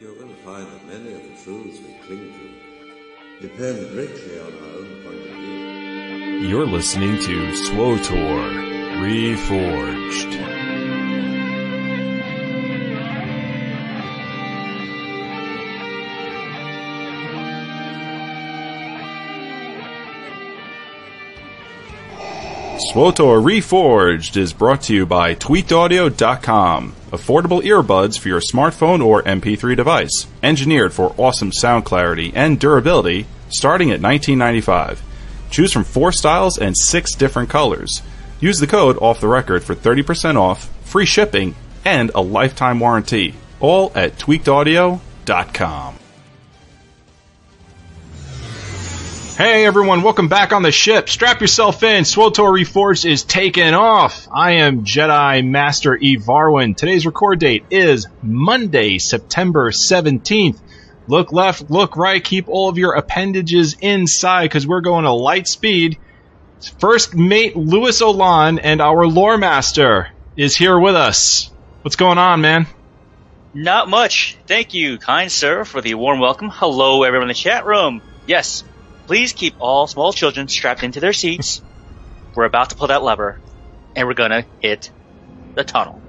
You're going to find that many of the truths we cling to depend greatly on our own point of view. You're listening to SWTOR Reforged. SWTOR Reforged is brought to you by TweakedAudio.com. Affordable earbuds for your smartphone or MP3 device. Engineered for awesome sound clarity and durability, starting at $19.95. Choose from four styles and six different colors. Use the code off the record for 30% off, free shipping, and a lifetime warranty. All at tweakedaudio.com. Hey everyone, welcome back on the ship. Strap yourself in. SWTOR Reforged is taking off. I am Jedi Master Evarwin. Today's record date is Monday, September 17th. Look left, look right, keep all of your appendages inside because we're going to light speed. First mate Louis Olan and our lore master is here with us. What's going on, man? Not much. Thank you, kind sir, for the warm welcome. Hello, everyone in the chat room. Yes, please keep all small children strapped into their seats. we're about to pull that lever, and we're gonna hit the tunnel.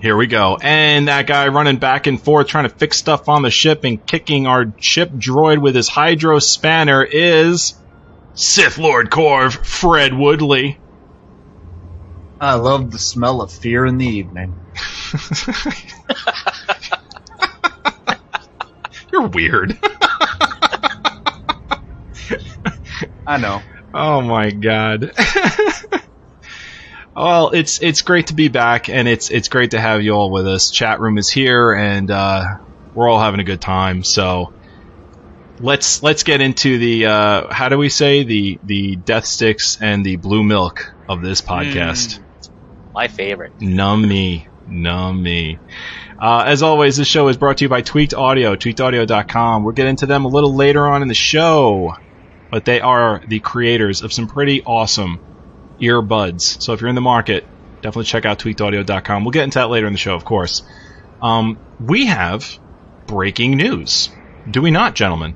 Here we go. And that guy running back and forth trying to fix stuff on the ship and kicking our ship droid with his hydro spanner is Sith Lord Corv, Fred Woodley. I love the smell of fear in the evening. You're weird. I know. Oh my god. well, it's it's great to be back, and it's it's great to have you all with us. Chat room is here, and uh, we're all having a good time. So let's let's get into the uh, how do we say the the death sticks and the blue milk of this podcast. My favorite. Numb me, numb me. Uh, as always, this show is brought to you by Tweaked Audio, tweakedaudio.com. We'll get into them a little later on in the show, but they are the creators of some pretty awesome earbuds. So if you're in the market, definitely check out tweakedaudio.com. We'll get into that later in the show, of course. Um, we have breaking news. Do we not, gentlemen?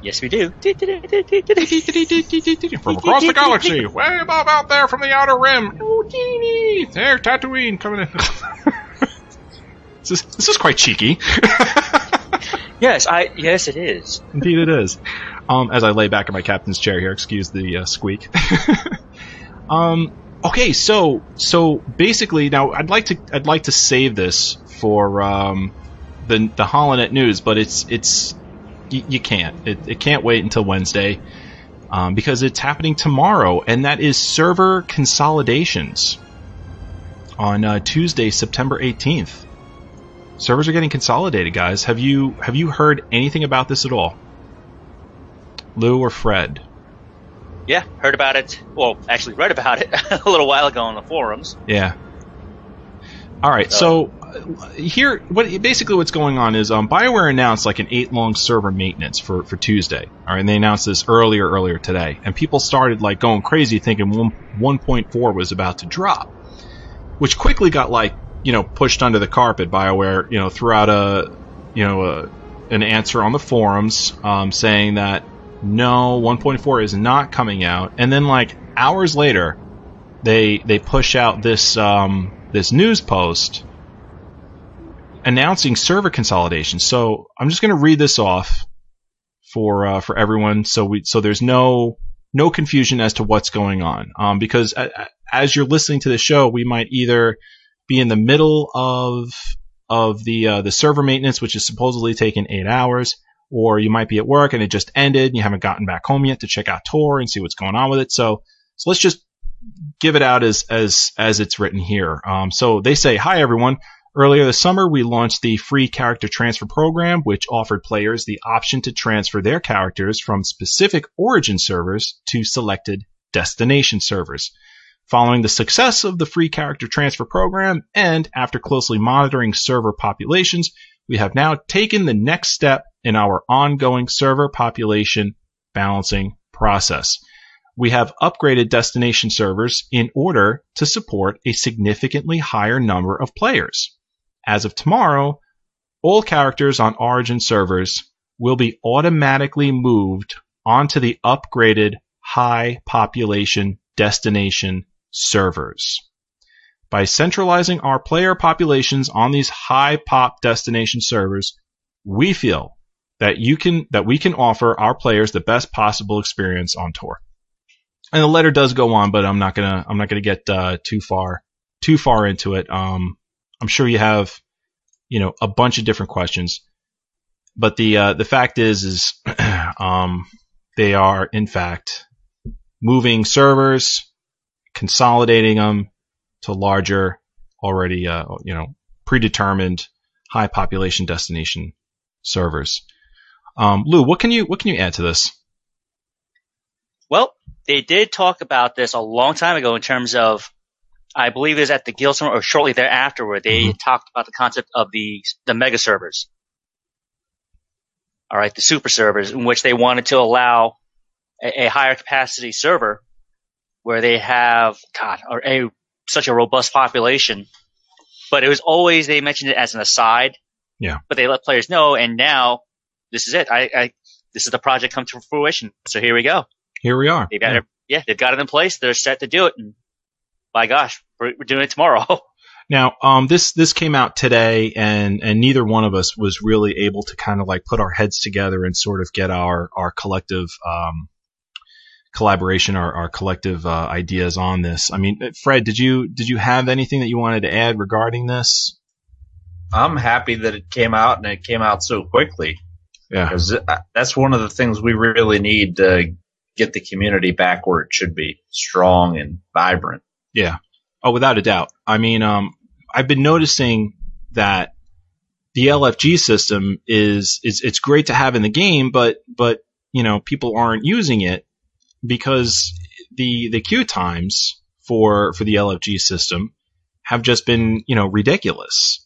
Yes, we do. From across the galaxy, way above out there from the outer rim. Oh, teeny. There, Tatooine coming in. this, is, this is quite cheeky. Yes, I. Yes, it is. Indeed, it is. Um, as I lay back in my captain's chair here, excuse the uh, squeak. um, okay, so so basically, now I'd like to I'd like to save this for um, the the Holonet news, but it's it's you, you can't it, it can't wait until Wednesday um, because it's happening tomorrow, and that is server consolidations on uh, Tuesday, September eighteenth. Servers are getting consolidated, guys. Have you have you heard anything about this at all? Lou or Fred? Yeah, heard about it. Well, actually, read about it a little while ago on the forums. Yeah. All right. So, uh, here, what basically what's going on is um, Bioware announced like an eight long server maintenance for for Tuesday. All right, and they announced this earlier earlier today, and people started like going crazy thinking one one point four was about to drop, which quickly got like you know pushed under the carpet. Bioware you know threw out a you know a, an answer on the forums um, saying that no 1.4 is not coming out, and then like hours later, they they push out this um, this news post announcing server consolidation. So I'm just going to read this off for uh, for everyone, so we so there's no no confusion as to what's going on. Um, because as you're listening to the show, we might either be in the middle of of the uh, the server maintenance, which is supposedly taking eight hours, or you might be at work and it just ended and you haven't gotten back home yet to check out Tor and see what's going on with it. So so let's just give it out as as as it's written here. Um, so they say, "Hi everyone." Earlier this summer, we launched the free character transfer program, which offered players the option to transfer their characters from specific origin servers to selected destination servers. Following the success of the free character transfer program and after closely monitoring server populations, we have now taken the next step in our ongoing server population balancing process. We have upgraded destination servers in order to support a significantly higher number of players. As of tomorrow, all characters on Origin servers will be automatically moved onto the upgraded high population destination servers. By centralizing our player populations on these high pop destination servers, we feel that you can that we can offer our players the best possible experience on tour. And the letter does go on, but I'm not gonna I'm not gonna get uh, too far too far into it. Um, I'm sure you have you know a bunch of different questions, but the uh, the fact is is um, they are in fact moving servers, consolidating them to larger, already uh, you know predetermined high population destination servers. Um, Lou, what can you what can you add to this? Well, they did talk about this a long time ago in terms of, I believe it was at the Guild Summit or shortly thereafter where they Mhm. talked about the concept of the, the mega servers. All right, the super servers in which they wanted to allow a, a higher capacity server where they have, God, or a, such a robust population. But it was always, they mentioned it as an aside. Yeah. But they let players know and now this is it. I, I, this is the project come to fruition. So here we go. Here we are. They've got Yeah. it. Yeah, they've got it in place. They're set to do it. And by gosh, we're, we're doing it tomorrow. Now, um, this this came out today, and and neither one of us was really able to kind of like put our heads together and sort of get our our collective um, collaboration, our our collective uh, ideas on this. I mean, Fred, did you did you have anything that you wanted to add regarding this? I'm happy that it came out and it came out so quickly Yeah, because that's one of the things we really need to get the community back where it should be, strong and vibrant. yeah. Oh, without a doubt. I mean, um, I've been noticing that the LFG system is is it's great to have in the game, but but you know people aren't using it because the the queue times for for the LFG system have just been you know ridiculous.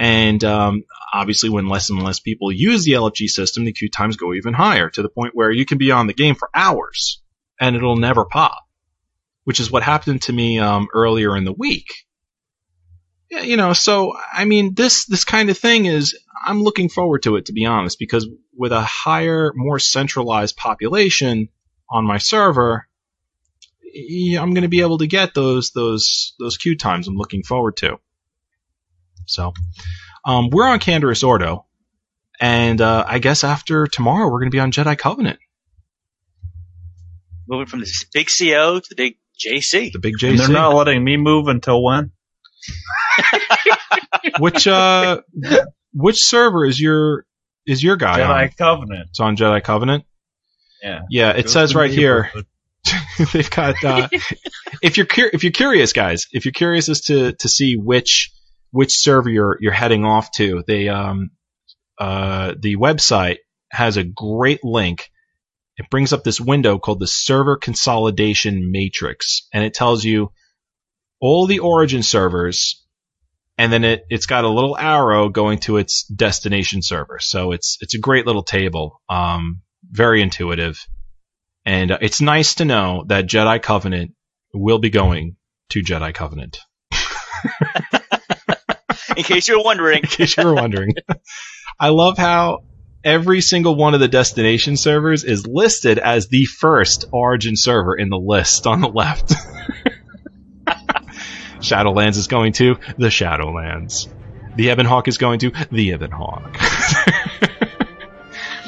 And um, obviously, when less and less people use the LFG system, the queue times go even higher to the point where you can be on the game for hours and it'll never pop, which is what happened to me um, earlier in the week. Yeah, you know, so I mean, this this kind of thing is I'm looking forward to it to be honest, because with a higher, more centralized population on my server, I'm going to be able to get those those those queue times I'm looking forward to. So, um, we're on Canderous Ordo, and uh, I guess after tomorrow we're going to be on Jedi Covenant, Moving from the big CO to the big JC. the big And they're not letting me move until when? which uh, which server is your is your guy on? Jedi Covenant. It's on Jedi Covenant. Yeah. Yeah, it says right here. they've got. Uh, if you're cur- if you're curious, guys, if you're curious as to to see which which server you're you're heading off to, they um uh the website has a great link. It brings up this window called the Server Consolidation Matrix, and it tells you all the origin servers, and then it it's got a little arrow going to its destination server. So it's it's a great little table, um, very intuitive. And uh, it's nice to know that Jedi Covenant will be going to Jedi Covenant. In case you're wondering, In case you were wondering. I love how every single one of the destination servers is listed as the first Origin server in the list on the left. Shadowlands is going to the Shadowlands. The Ebon Hawk is going to the Ebon Hawk.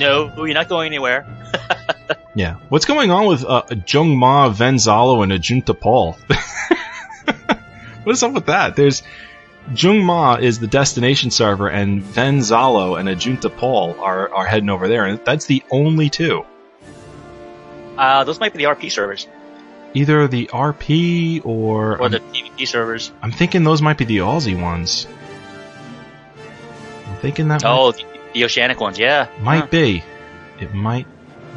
No, you're not going anywhere. yeah. What's going on with uh, Jung Ma, Venzalo, and Ajunta Pall? what is up with that? There's Jung Ma is the destination server, and Venzalo and Ajunta Pall are, are heading over there, and that's the only two. Uh, those might be the RP servers Either the RP or, or the PvP servers. I'm thinking those might be the Aussie ones. I'm thinking that might, Oh, the, the oceanic ones, yeah. might Huh. be. It might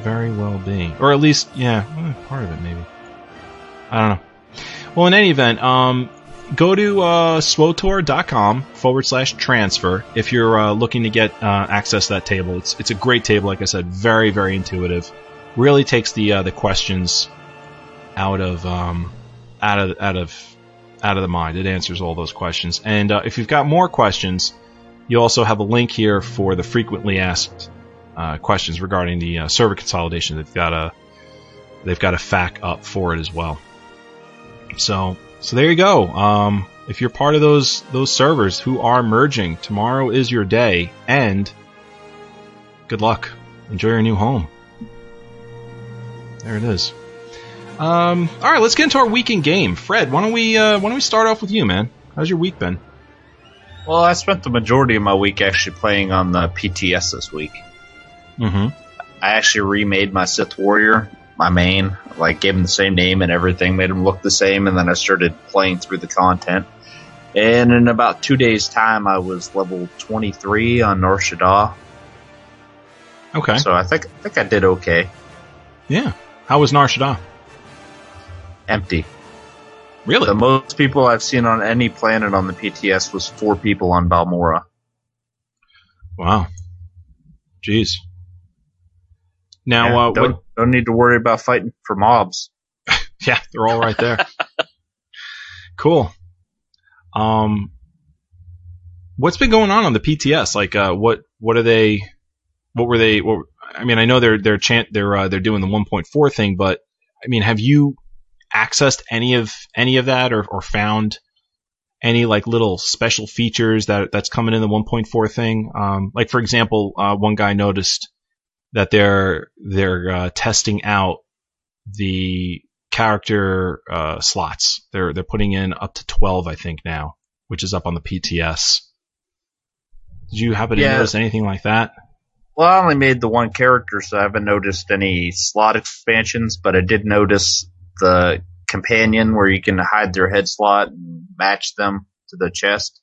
very well be, or at least, yeah, part of it maybe. I don't know. Well, in any event, um, go to uh, swtor.com forward slash transfer if you're uh, looking to get uh, access to that table. It's it's a great table, like I said, very very intuitive. Really takes the uh, the questions out of um, out of out of out of the mind. It answers all those questions. And uh, if you've got more questions, you also have a link here for the frequently asked uh, questions regarding the uh, server consolidation. They've got a they've got a FAQ up for it as well. So so there you go. Um, if you're part of those those servers who are merging, tomorrow is your day, and good luck. Enjoy your new home. There it is. Um, all right, let's get into our weekend game. Fred, why don't we uh, why don't we start off with you, man? How's your week been? Well, I spent the majority of my week actually playing on the PTS this week. Mm-hmm. I actually remade my Sith Warrior, my main, like gave him the same name and everything, made him look the same, and then I started playing through the content. And in about two days' time, I was level 23 on Nar Shaddaa. Okay. So I think I think I did okay. yeah. How was Nar Shaddaa? Empty. Really? The most people I've seen on any planet on the PTS was four people on Balmorra. wow. Jeez. Now, Yeah, uh, don't, what, don't need to worry about fighting for mobs. yeah, they're all right there. cool. Um, what's been going on on the PTS? Like, uh, what what are they? What were they? What, I mean, I know they're they're chant they're uh, they're doing the 1.4 thing, but I mean, have you accessed any of any of that or, or found any like little special features that that's coming in the 1.4 thing? Um, like for example, uh, one guy noticed that they're they're uh, testing out the character uh, slots. They're they're putting in up to 12, I think now, which is up on the PTS. Did you happen to Yeah. notice anything like that? Well, I only made the one character, so I haven't noticed any slot expansions, but I did notice the companion where you can hide their head slot and match them to the chest.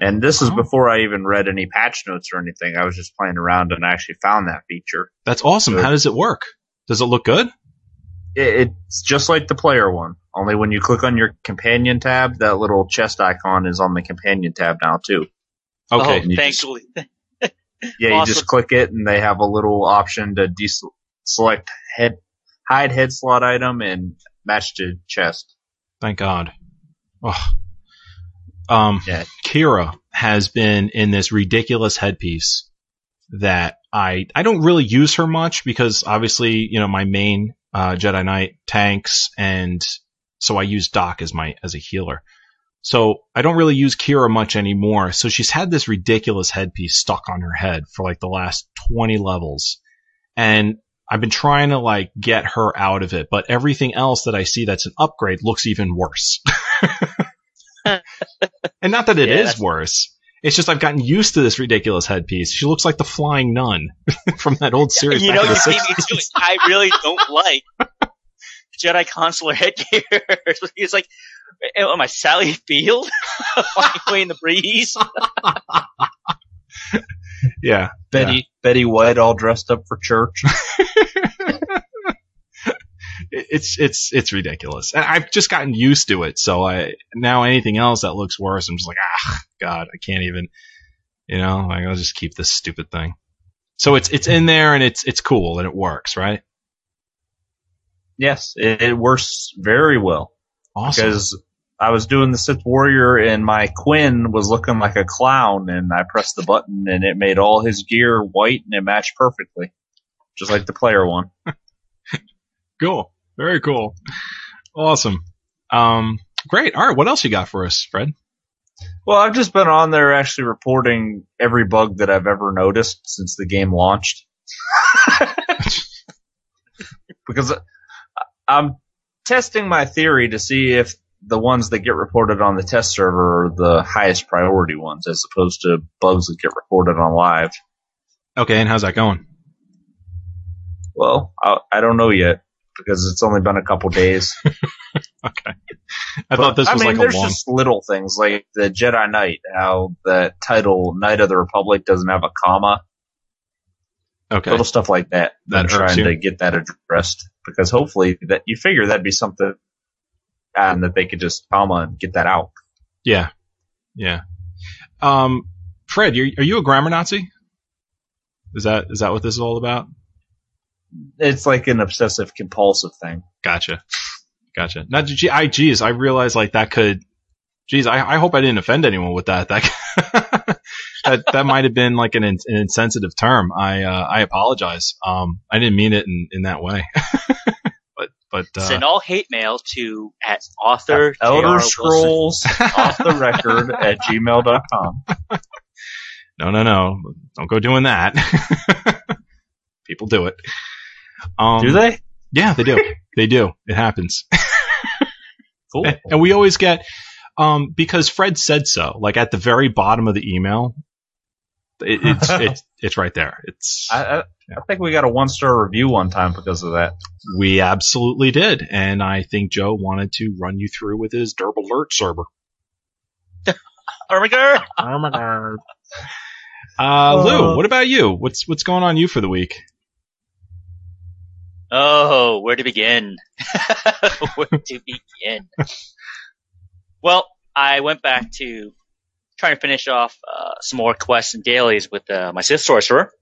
And this is Oh. before I even read any patch notes or anything. I was just playing around and I actually found that feature. That's awesome. Good. How does it work? Does it look good? It, it's just like the player one, only when you click on your companion tab, that little chest icon is on the companion tab now too. Okay. Oh, you thankfully. Yeah, you just click it, and they have a little option to deselect head, hide head slot item and match to chest. Thank God. Oh. Um, Yeah. Kira has been in this ridiculous headpiece that I I don't really use her much because obviously you know my main uh, Jedi Knight tanks and so I use Doc as my as a healer. So I don't really use Kira much anymore. So she's had this ridiculous headpiece stuck on her head for like the last 20 levels. And I've been trying to like get her out of it, but everything else that I see that's an upgrade looks even worse. and not that it is Yeah, that's- worse. It's just I've gotten used to this ridiculous headpiece. She looks like the flying nun from that old series. you back know, in you the see me 60s. too. I really don't like Jedi consular headgear. it's like, am I Sally Field? Flying away in the breeze? Yeah. Betty Betty White all dressed up for church. It- it's it's it's ridiculous. And I've just gotten used to it. So I now anything else that looks worse, I'm just like, ah, God, I can't even. You know, like I'll just keep this stupid thing. So it's it's in there and it's it's cool and it works, right? yes, it, it works very well Awesome. because I was doing the Sith Warrior and my Quinn was looking like a clown, and I pressed the button and it made all his gear white and it matched perfectly, just like the player one. Cool. Very cool. Awesome. Um, great. All right. What else you got for us, Fred? Well, I've just been on there actually reporting every bug that I've ever noticed since the game launched. because I'm testing my theory to see if the ones that get reported on the test server are the highest priority ones as opposed to bugs that get reported on live. Okay. And how's that going? Well, I, I don't know yet because it's only been a couple days. Okay. I thought this I was mean, like a there's long. just little things like the Jedi Knight, how the title Knight of the Republic doesn't have a comma. Okay. little stuff like that. That I'm trying you? to get that addressed because hopefully that you figure that'd be something and that they could just comma and get that out. Yeah. Yeah. Um, Fred, are you a grammar Nazi? Is that is that what this is all about? It's like an obsessive compulsive thing. Gotcha. Gotcha. Now, gee, I, geez, I realized like that could, geez, I, I hope I didn't offend anyone with that. That, that that might have been like an, an insensitive term. I uh, I apologize. Um, I didn't mean it in, in that way. but but uh, Send all hate mail to at author J.R. Elder Wilson. Scrolls off the record at gmail.com. no no no, don't go doing that. People do it. Um, Do they? Yeah, they do. they do. It happens. Cool. and we always get um, because Fred said so. Like at the very bottom of the email, it, it's it's it's right there. It's I, I, I think we got a one star review one time because of that. we absolutely did, and I think Joe wanted to run you through with his Derb Alert server. My god. Uh, Lou, what about you? What's what's going on you for the week? Oh, where to begin? where to begin? well, I went back to trying to finish off uh, some more quests and dailies with uh, my Sith Sorcerer.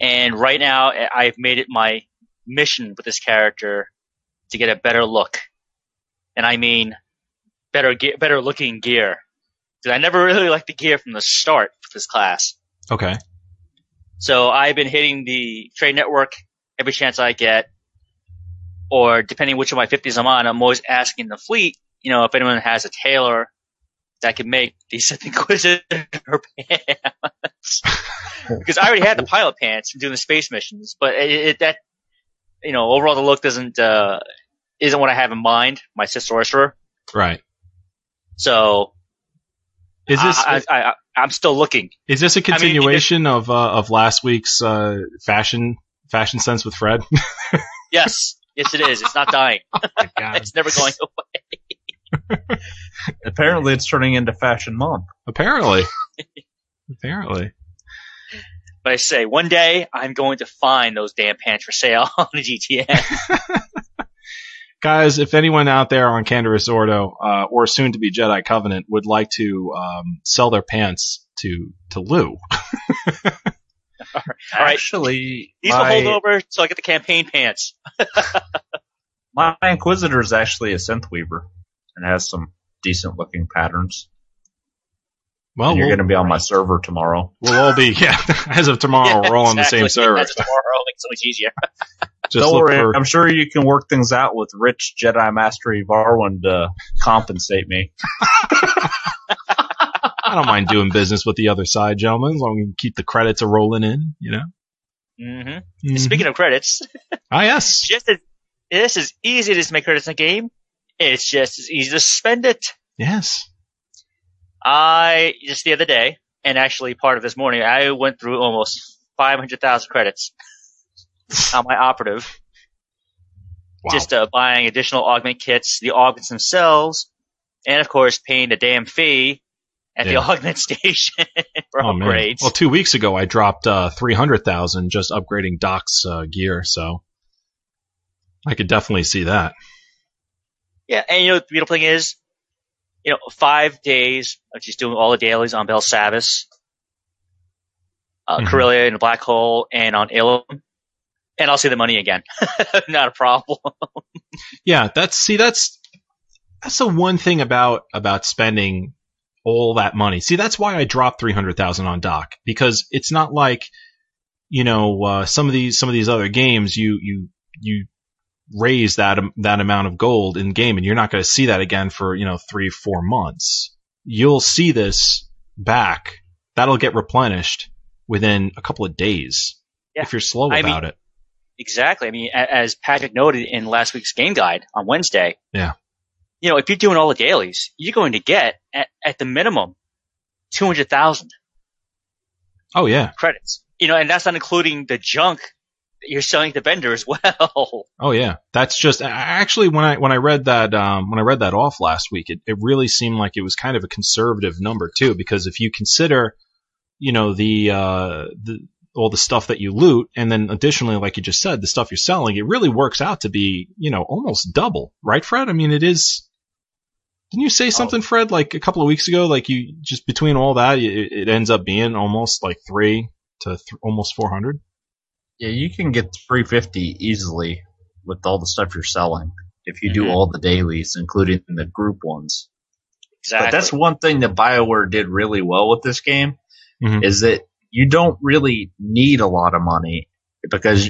And right now, I- I've made it my mission with this character to get a better look. And I mean, better ge- better looking gear. Because I never really liked the gear from the start for this class. Okay. So I've been hitting the trade network every chance I get, or depending which of my 50s I'm on, I'm always asking the fleet, you know, if anyone has a tailor that can make these Sith Inquisitor pants. because I already had the pilot pants from doing the space missions, but it, it, that, you know, overall the look doesn't, uh, isn't what I have in mind, my Sith Sorcerer. Right. So, Is this I, I, I, I'm still looking. is this a mean, it- continuation of uh, of last week's uh, fashion fashion sense with Fred? Yes. Yes, it is. It's not dying. God. It's never going away. Apparently, it's turning into Fashion Month. Apparently. Apparently. But I say, one day I'm going to find those damn pants for sale on the GTN. Guys, if anyone out there on Canderous Ordo uh, or soon to be Jedi Covenant would like to um, sell their pants to to Lou, All right. Actually, These will my, hold over till I get the campaign pants. my Inquisitor is actually a synth weaver and has some decent looking patterns. well, and you're we'll, going to be on my server tomorrow. we'll all be yeah. As of tomorrow, Yeah, we're all on the same server. That's tomorrow. Makes it so much easier. Just Don't worry, for I'm sure you can work things out with Rich Jedi Master Varwin to compensate me. I don't mind doing business with the other side, gentlemen, as long as we can keep the credits a rolling in. You know. hmm Mhm. Speaking of credits, ah yes, just as, it's as easy as to make credits in a game. It's just as easy to spend it. yes. I just the other day, and actually part of this morning, I went through almost 500,000 credits on my operative, Wow. just uh, buying additional augment kits, the augments themselves, and of course paying the damn fee at the Yeah. augment station for oh, man. upgrades. Well, two weeks ago, I dropped uh, three hundred thousand just upgrading Doc's uh, gear, so I could definitely see that. Yeah, and you know the beautiful thing is, you know, five days of just doing all the dailies on Belsavis, uh, Mhm. Corellia and the Black Hole, and on Ilum, and I'll see the money again. Not a problem. Yeah, that's see that's that's the one thing about about spending all that money. See, that's why I dropped three hundred thousand on Doc because it's not like you know uh, some of these some of these other games you you you raise that am- that amount of gold in game and you're not going to see that again for you know three four months. You'll see this back. That'll get replenished within a couple of days Yeah. if you're slow I about mean- it. Exactly. I mean, as Patrick noted in last week's game guide on Wednesday. Yeah. You know, if you're doing all the dailies, you're going to get at, at the minimum 200,000. Oh yeah, credits. You know, and that's not including the junk that you're selling to the vendor as well. Oh yeah, that's just actually when I when I read that um, when I read that off last week, it, it really seemed like it was kind of a conservative number too, because if you consider, you know, the uh, the all the stuff that you loot, and then additionally, like you just said, the stuff you're selling, it really works out to be you know almost double, right, Fred? I mean, it is. Didn't you say something, Fred, like a couple of weeks ago? Like you just between all that, it, it ends up being almost like three to th- almost four hundred. Yeah, you can get 350 easily with all the stuff you're selling if you do Mhm. all the dailies, including the group ones. Exactly. But that's one thing that BioWare did really well with this game Mhm. is that you don't really need a lot of money because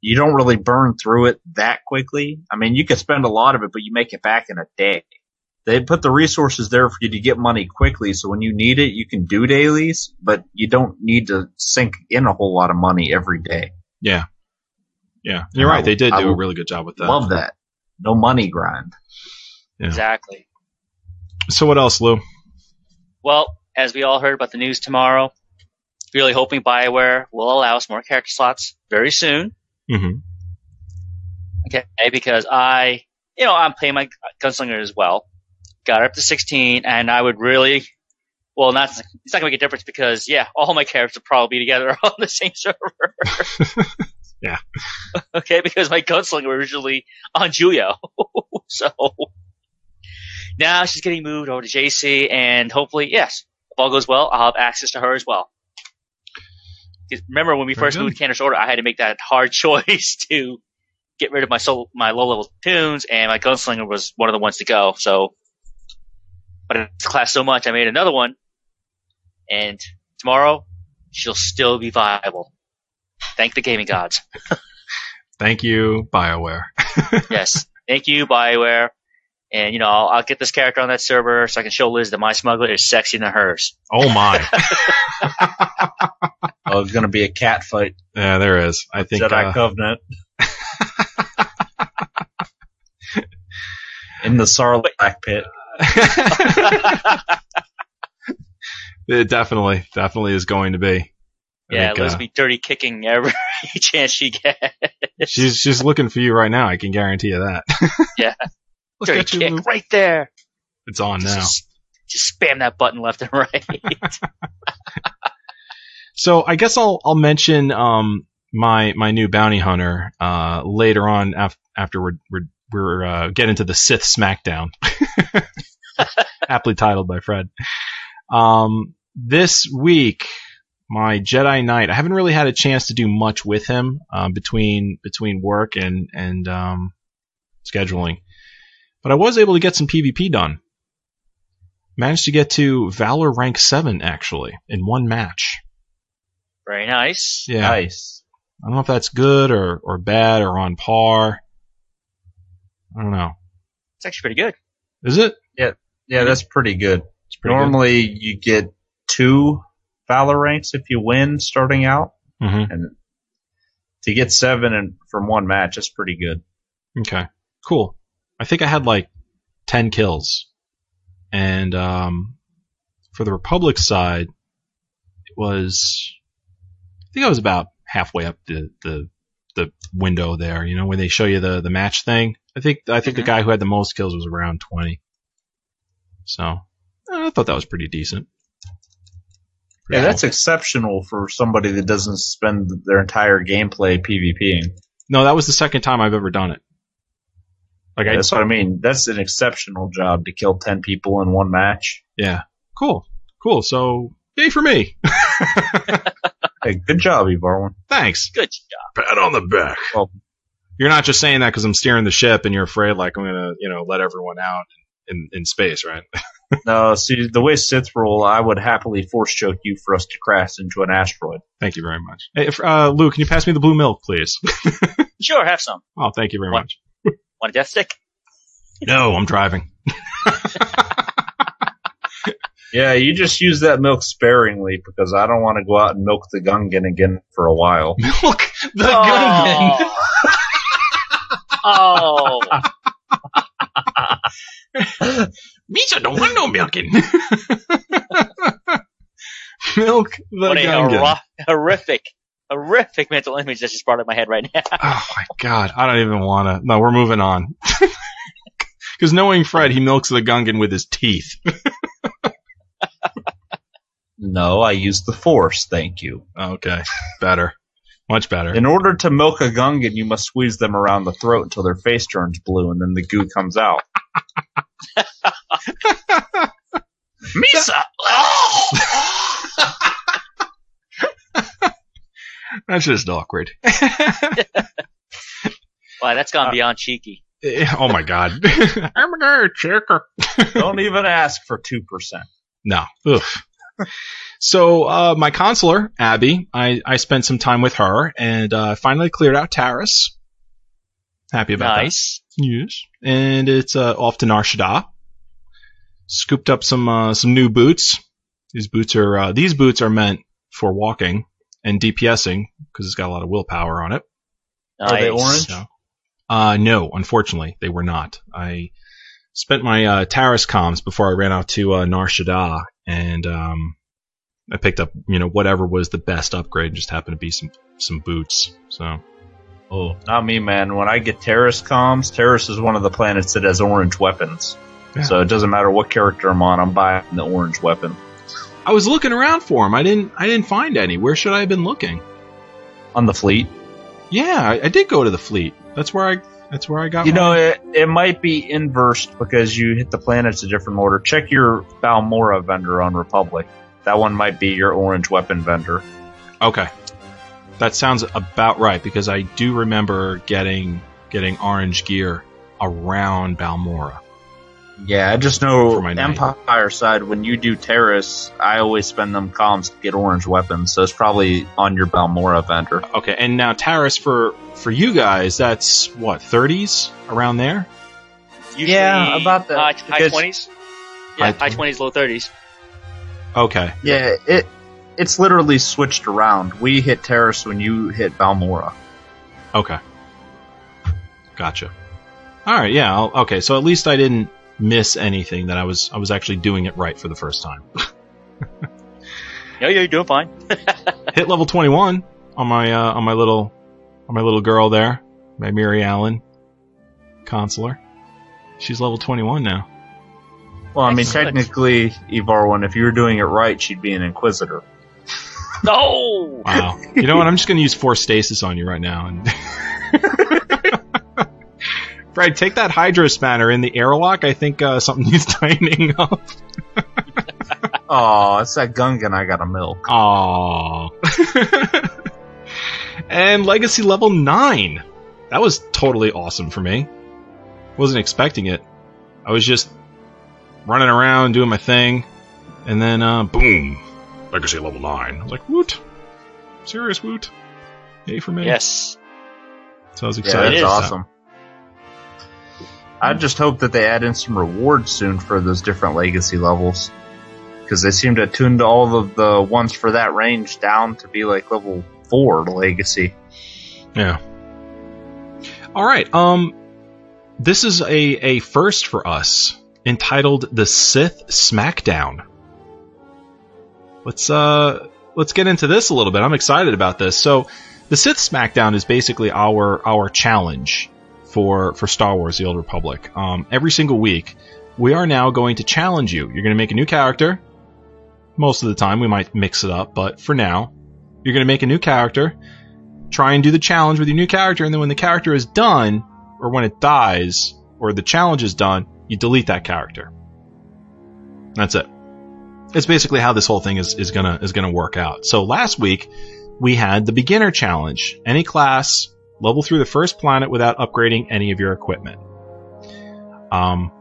you don't really burn through it that quickly. I mean, you can spend a lot of it, but you make it back in a day. They put the resources there for you to get money quickly, so when you need it, you can do dailies, but you don't need to sink in a whole lot of money every day. Yeah. Yeah. You're I- right. They did I do a really good job with that. Love that. No money grind. Yeah. Exactly. So what else, Lou? Well, as we all heard about the news tomorrow, really hoping Bioware will allow us more character slots very soon. hmm Okay, because I, you know, I'm playing my gunslinger as well. Got up to 16, and I would really, well, not it's not gonna make a difference because yeah, all my characters will probably be together on the same server. Yeah. Okay, because my gunslinger was originally on Julio, so now she's getting moved over to JC, and hopefully, yes, if all goes well, I'll have access to her as well. Remember when we Very first good. moved to Canderous Ordo, I had to make that hard choice to get rid of my soul, my low level tunes, and my gunslinger was one of the ones to go. So, but it's class so much, I made another one, and tomorrow she'll still be viable. Thank the gaming gods. Thank you, BioWare. yes, thank you, Bioware. And you know, I'll, I'll get this character on that server so I can show Liz that my smuggler is sexier than hers. Oh my. Oh, it's gonna be a cat fight. yeah, there is. I think. Jedi uh, Covenant. In the Sarlacc pit. it definitely, definitely is going to be. I yeah, think, Liz uh, be dirty kicking every chance she gets. she's she's looking for you right now. I can guarantee you that. Yeah. Look dirty at you, kick right there. It's on now. Just, just spam that button left and right. So I guess I'll I'll mention um my my new bounty hunter uh later on af- after we're we're, we're uh, get into the Sith Smackdown, aptly titled by Fred. Um, this week my Jedi Knight. I haven't really had a chance to do much with him um, between between work and and um, scheduling, but I was able to get some PvP done. Managed to get to Valor rank seven actually in one match. Very nice. Yeah. Nice. I don't know if that's good or, or bad or on par. I don't know. It's actually pretty good. Is it? Yeah, yeah, that's pretty good. It's pretty Normally, you get two Valor ranks if you win starting out, good. hmm and to get seven and from one match, that's pretty good. Okay. Cool. I think I had like 10 kills. And, um, for the Republic side, it was, I think I was about halfway up the, the, the window there, you know, when they show you the, the match thing. I think, I think Mhm. the guy who had the most kills was around 20. So, I thought that was pretty decent. Yeah, Pretty that's cool. exceptional for somebody that doesn't spend their entire gameplay PvPing. No, that was the second time I've ever done it. Like I, That's what I mean. That's an exceptional job to kill ten people in one match. yeah, cool, cool. So, yay for me. Hey, good job, Evarwin. Thanks. Good job. Pat on the back. Well- you're not just saying that because I'm steering the ship and you're afraid like I'm gonna, you know, let everyone out in in space, right? No, see, the way Sith roll, I would happily force choke you for us to crash into an asteroid. thank you very much. Hey, if, uh, Lou, can you pass me the blue milk, please? Sure, have some. oh, thank you very What? much. Want a death stick? No, I'm driving. Yeah, you just use that milk sparingly because I don't want to go out and milk the Gungan again for a while. Milk the Oh. Oh. Misha don't want no milking. milk the What a Gungan. hor- horrific, horrific mental image that just brought up my head right now. Oh my god, I don't even want to. No, we're moving on. Because knowing Fred, he milks the Gungan with his teeth. No, I use the Force, thank you. Okay, better, much better. In order to milk a Gungan, you must squeeze them around the throat until their face turns blue and then the goo comes out. Misa! That's just awkward. Wow, that's gone uh, beyond cheeky. Eh, oh my god. I'm a good checker. Don't even ask for 2%. No, oof, so uh, my consular, Abby, I, I spent some time with her and uh, finally cleared out Taris. Happy about that. nice. that. Yes. And it's uh, off to Nar Shaddaa. Scooped up some uh, some new boots. These boots are uh, these boots are meant for walking and DPSing because it's got a lot of willpower on it. Nice. Are they orange? So, uh, no, unfortunately, they were not. I spent my uh, Taris comms before I ran out to uh, Nar Shaddaa, and um, I picked up you know whatever was the best upgrade. And just happened to be some some boots. So Oh, not me, man. When I get Taris comms, Taris is one of the planets that has orange weapons. Yeah. So it doesn't matter what character I'm on, I'm buying the orange weapon. I was looking around for them. I didn't I didn't find any. Where should I have been looking? On the fleet. Yeah, I, I did go to the fleet. That's where I that's where I got. You my- know, it, it might be inversed because you hit the planets a different order. Check your Balmorra vendor on Republic. That one might be your orange weapon vendor. Okay. That sounds about right because I do remember getting getting orange gear around Balmorra. Yeah, I just know For my knight. Empire side, when you do Taris, I always spend them columns to get orange weapons, so it's probably on your Balmorra vendor. Okay, and now Taris for for you guys, that's what thirties around there. Usually, Yeah, about the High, high 20s? Yeah, High high 20s, low 30s. Okay, Yeah, it it's literally switched around. We hit Taris when you hit Balmorra. okay, gotcha. All right, yeah, I'll, okay. So at least I didn't miss anything. That I was I was actually doing it right for the first time. Yeah, yeah, you're doing fine. Hit level twenty one on my uh, on my little on my little girl there, my Mirialan consular. She's level twenty one now. Well, I mean, Excellent. technically, Evarwin, if you were doing it right, she'd be an Inquisitor. No! Wow. you know what? I'm just going to use force stasis on you right now. And Brad, take that Hydro Spanner in the airlock. I think uh, something needs tightening up. Oh, it's that Gungan I got to milk. Aww. and Legacy level 9. That was totally awesome for me. Wasn't expecting it. I was just running around doing my thing, and then, uh, boom. Legacy level 9. I was like, woot. Serious woot. Yay for me. Yes. So I was Yeah, excited. that's is. awesome. I just hope that they add in some rewards soon for those different legacy levels. Because they seem to have tuned all of the ones for that range down to be like level 4 legacy. Yeah. All right. Um, this is a a first for us, entitled "The Sith Smackdown." Let's uh let's get into this a little bit. I'm excited about this. So, the Sith Smackdown is basically our our challenge for for Star Wars: The Old Republic. Um, every single week, we are now going to challenge you. You're going to make a new character. Most of the time, we might mix it up, but for now, you're going to make a new character try and do the challenge with your new character, and then when the character is done, or when it dies, or the challenge is done, you delete that character. That's it. It's basically how this whole thing is, is gonna is gonna work out. So last week we had the beginner challenge. Any class level through the first planet without upgrading any of your equipment. Um,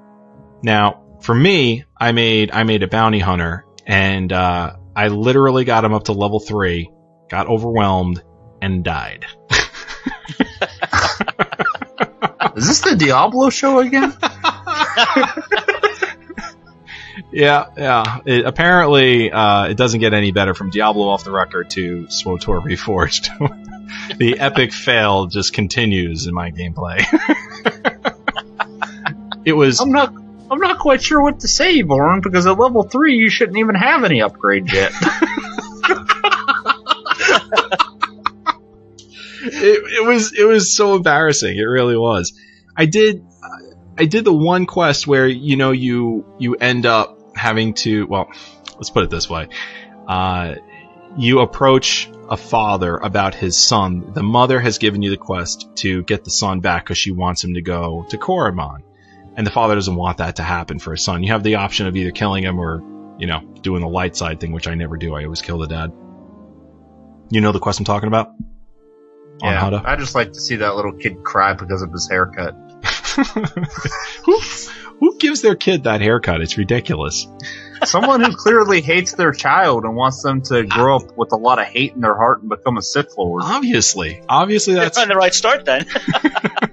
now for me, I made I made a bounty hunter, and uh, I literally got him up to level three, got overwhelmed, and died. Is this the Diablo show again? Yeah, yeah. It, apparently, uh, it doesn't get any better from Diablo off the record to SWTOR Reforged. the epic fail just continues in my gameplay. it was I'm not. I'm not quite sure what to say, Born, because at level three you shouldn't even have any upgrades yet. it, it was it was so embarrassing. It really was. I did I did the one quest where you know you you end up having to well, let's put it this way. Uh, you approach a father about his son. The mother has given you the quest to get the son back because she wants him to go to Korriban. And the father doesn't want that to happen for his son. You have the option of either killing him or, you know, doing the light side thing, which I never do. I always kill the dad. You know the quest I'm talking about? On how to- I just like to see that little kid cry because of his haircut. who, who gives their kid that haircut? It's ridiculous. Someone who clearly hates their child and wants them to grow up with a lot of hate in their heart and become a Sith Lord. Obviously, obviously That's that's on the right start then.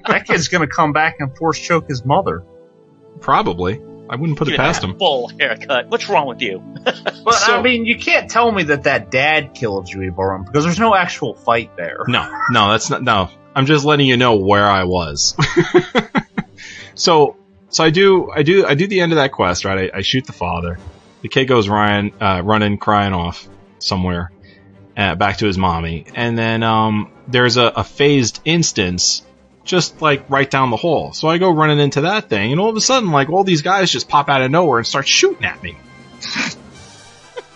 That kid's gonna come back and force choke his mother. probably. I wouldn't put it past that him. Full haircut. What's wrong with you? But So- I mean, you can't tell me that that dad killed Juivarum because there's no actual fight there. No, no, that's not. No, I'm just letting you know where I was. so, so I do, I do, I do the end of that quest. Right, I, I shoot the father. The kid goes running, uh, running, crying off somewhere, uh, back to his mommy, and then um, there's a, a phased instance. Just like right down the hall. So I go running into that thing, and all of a sudden, like all these guys just pop out of nowhere and start shooting at me.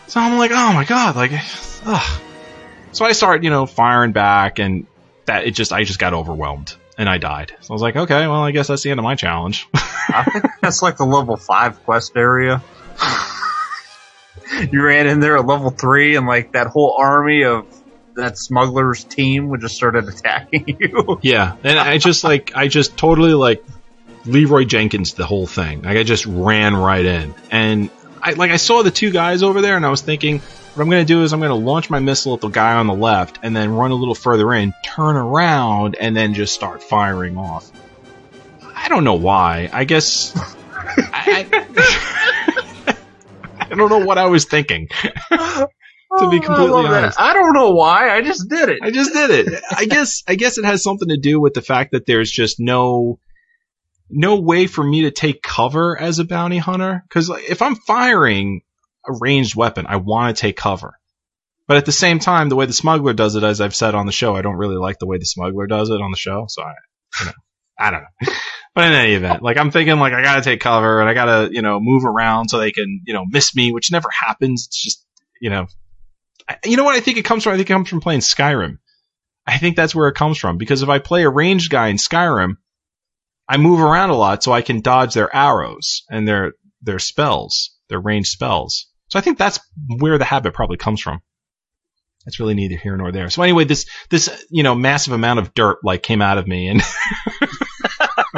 so I'm like, oh my god, like, ugh. So I start, you know, firing back, and that it just I just got overwhelmed and I died. So I was like, okay, well, I guess that's the end of my challenge. I think that's like the level five quest area. you ran in there at level three, and like that whole army of that smuggler's team would just started attacking you. yeah, and I just like I just totally like Leroy Jenkins the whole thing. Like I just ran right in, and I like I saw the two guys over there, and I was thinking. What I'm going to do is I'm going to launch my missile at the guy on the left and then run a little further in, turn around, and then just start firing off. I don't know why. I guess. I, I, I don't know what I was thinking. To be Oh, I completely that. honest. I don't know why. I just did it. I just did it. I guess I guess it has something to do with the fact that there's just no no way for me to take cover as a bounty hunter cuz if I'm firing a ranged weapon, I want to take cover. But at the same time, the way the smuggler does it as I've said on the show, I don't really like the way the smuggler does it on the show, so I you know, I don't know. But in any event, like I'm thinking like I got to take cover and I got to, you know, move around so they can, you know, miss me, which never happens. It's just, you know, I, you know what I think it comes from? I think it comes from playing Skyrim. I think that's where it comes from because if I play a ranged guy in Skyrim, I move around a lot so I can dodge their arrows and their their spells, their ranged spells. So I think that's where the habit probably comes from. That's really neither here nor there. So anyway, this this you know massive amount of dirt like came out of me and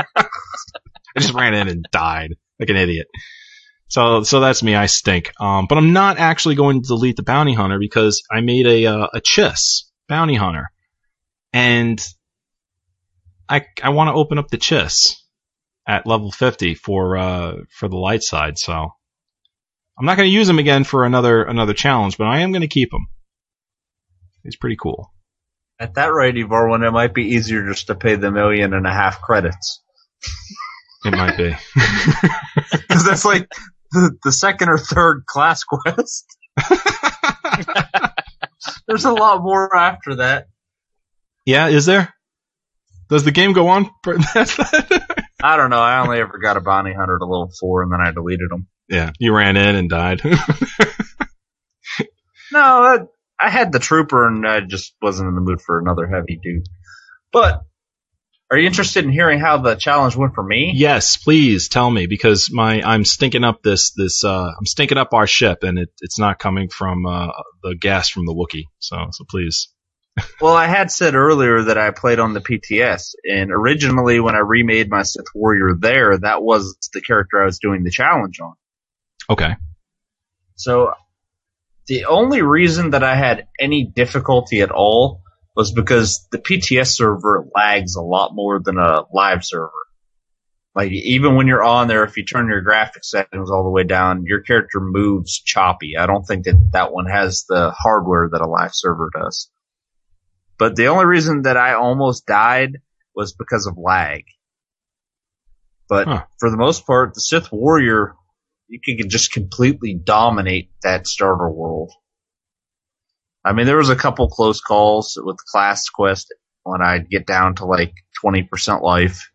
I just ran in and died like an idiot. So so that's me. I stink. Um, but I'm not actually going to delete the bounty hunter because I made a uh, a chiss bounty hunter, and I I want to open up the chiss at level 50 for uh for the light side. So I'm not going to use them again for another another challenge, but I am going to keep them. He's pretty cool. At that rate, Evarwin, it might be easier just to pay the million and a half credits. It might be. Because that's like the, the second or third class quest. There's a lot more after that. yeah, is there? Does the game go on? for- I don't know. I only ever got a bounty hunter to level four, and then I deleted them. Yeah, you ran in and died. No, I, I had the trooper, and I just wasn't in the mood for another heavy dude. But are you interested in hearing how the challenge went for me? yes, please tell me because my I'm stinking up this this uh I'm stinking up our ship and it, it's not coming from uh the gas from the Wookiee. So so please. Well, I had said earlier that I played on the PTS, and originally when I remade my Sith Warrior there, that was the character I was doing the challenge on. Okay. So the only reason that I had any difficulty at all was because the PTS server lags a lot more than a live server. Like even when you're on there, if you turn your graphics settings all the way down, your character moves choppy. I don't think that that one has the hardware that a live server does. But the only reason that I almost died was because of lag. But Huh. for the most part, the Sith Warrior, you could just completely dominate that starter world. I mean, there was a couple close calls with Class Quest when I'd get down to like 20% life,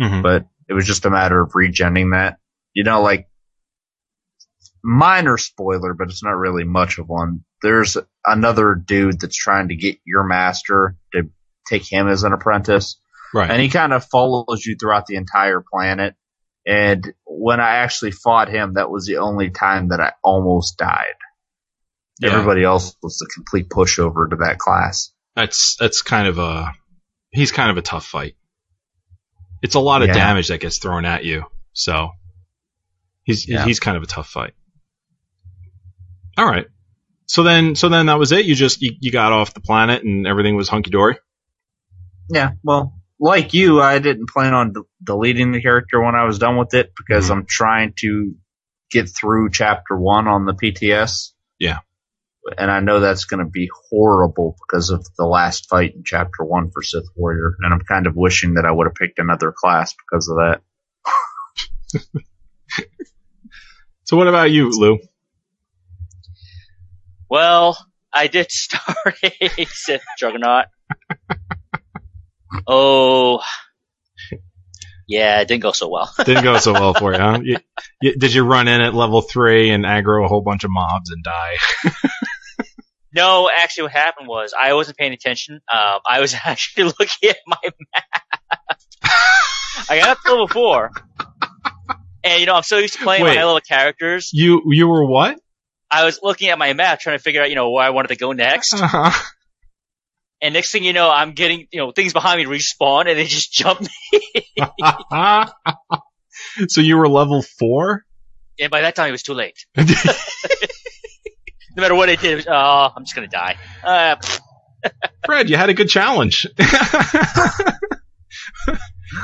hmm but it was just a matter of regenning that. You know, like, minor spoiler, but it's not really much of one. There's another dude that's trying to get your master to take him as an apprentice Right. and he kind of follows you throughout the entire planet. And when I actually fought him, that was the only time that I almost died. Yeah. Everybody else was a complete pushover to that class. That's that's kind of a he's kind of a tough fight. It's a lot of Yeah. damage that gets thrown at you. So he's Yeah. he's kind of a tough fight. All right. So then, so then that was it. You just you, you got off the planet and everything was hunky dory. Yeah, well, like you, I didn't plan on d- deleting the character when I was done with it because Mhm. I'm trying to get through chapter one on the PTS. Yeah. And I know that's going to be horrible because of the last fight in chapter one for Sith Warrior. And I'm kind of wishing that I would have picked another class because of that. So what about you, Lou? Well, I did start a Sith Juggernaut. oh, yeah, it didn't go so well. Didn't go so well for you, huh? You, you, did you run in at level three and aggro a whole bunch of mobs and die? No, actually, what happened was I wasn't paying attention. Um, I was actually looking at my map. I got up to level four, and you know I'm so used to playing Wait. my high level characters. You you were what? I was looking at my map trying to figure out you know where I wanted to go next. Uh-huh. And next thing you know, I'm getting you know things behind me respawn, and they just jump me. so you were level four? And by that time, it was too late. No matter what I did, it was, oh, I'm just gonna die. Uh. Fred, you had a good challenge.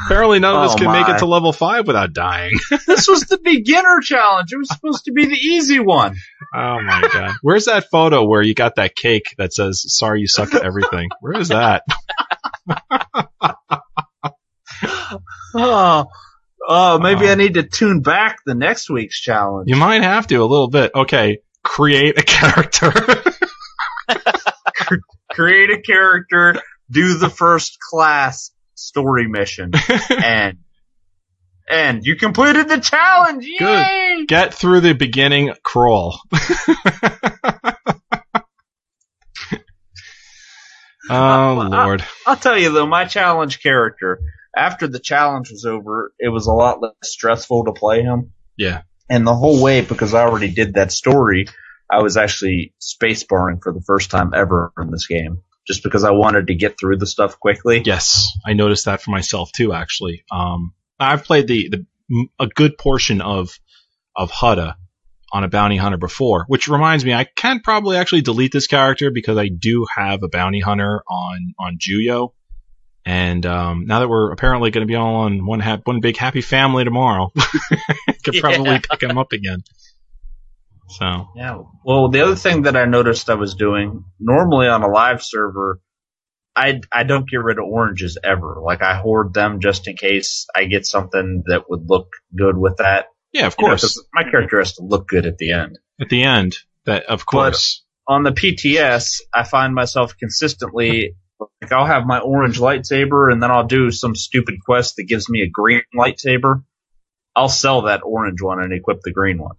Apparently, none of us Oh, can make it to level five without dying. this was the beginner challenge. It was supposed to be the easy one. Oh my god. Where's that photo where you got that cake that says, sorry you suck at everything? Where is that? Oh, oh maybe Oh. I need to tune back the next week's challenge. You might have to a little bit. Okay. Create a character. create a character, do the first class story mission, and and you completed the challenge. Yay! Get through the beginning crawl. Uh, oh lord. I'll tell you though, my challenge character. After the challenge was over, it was a lot less stressful to play him. Yeah. And the whole way, because I already did that story, I was actually spacebarring for the first time ever in this game. Just because I wanted to get through the stuff quickly. Yes, I noticed that for myself too. Actually, um, I've played the, the a good portion of of Hutta on a bounty hunter before, which reminds me, I can probably actually delete this character because I do have a bounty hunter on on Juyo, and um, now that we're apparently going to be all on one ha- one big happy family tomorrow, I could probably Yeah. pick him up again. So Yeah. Well, the other thing that I noticed I was doing normally on a live server, I I don't get rid of oranges ever. Like I hoard them just in case I get something that would look good with that. yeah, of You know, my character has to look good at the end. at the end, that of course, On the PTS, I find myself consistently like I'll have my orange lightsaber and then I'll do some stupid quest that gives me a green lightsaber. I'll sell that orange one and equip the green one.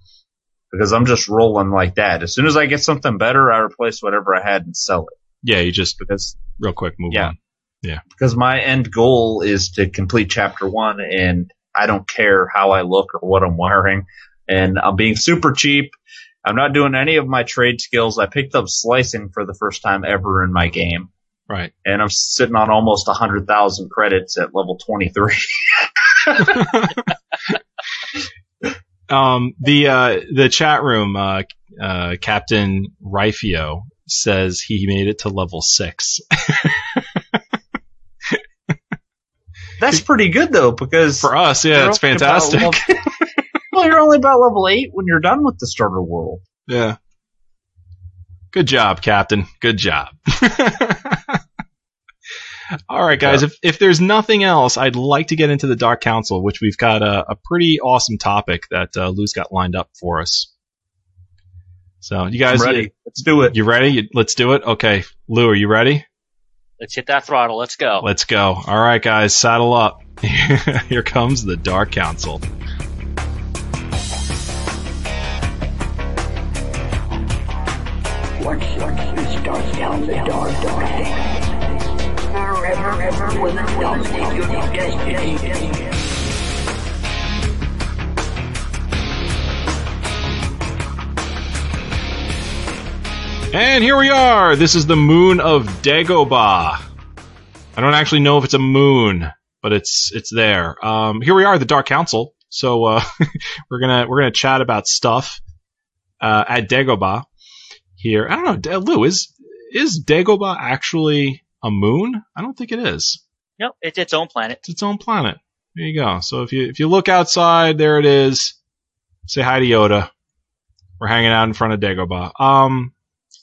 Because I'm just rolling like that. As soon as I get something better, I replace whatever I had and sell it. yeah, you just Because real quick move Yeah. on. because my end goal is to complete chapter one and I don't care how I look or what I'm wearing. And I'm being super cheap. I'm not doing any of my trade skills. I picked up slicing for the first time ever in my game. Right. And I'm sitting on almost 100,000 credits at level 23. Um, the uh, the chat room, uh, uh, Captain Rifio says he made it to level six. That's pretty good though, because For us, yeah, it's fantastic. level- well, you're only about level eight when you're done with the starter world. yeah. Good job, Captain. Good job. All right, guys. If if there's nothing else, I'd like to get into the Dark Council, which we've got a, a pretty awesome topic that uh, Lou's got lined up for us. So, you guys, I'm ready. Let's do it. You ready? You, let's do it. Okay, Lou, are you ready? let's hit that throttle. Let's go. Let's go. All right, guys, saddle up. Here comes the Dark Council. Once, once you start down the dark, dark will dominate your destiny. And here we are. This is the moon of Dagobah. I don't actually know if it's a moon, but it's it's there. Um, here we are, the Dark Council. So uh, we're gonna we're gonna chat about stuff uh, at Dagobah. here. I don't know, Lou is is Dagobah actually a moon? I don't think it is. Nope, it's its own planet. It's its own planet. There you go. So if you if you look outside, there it is. Say hi to Yoda. We're hanging out in front of Dagobah. Um,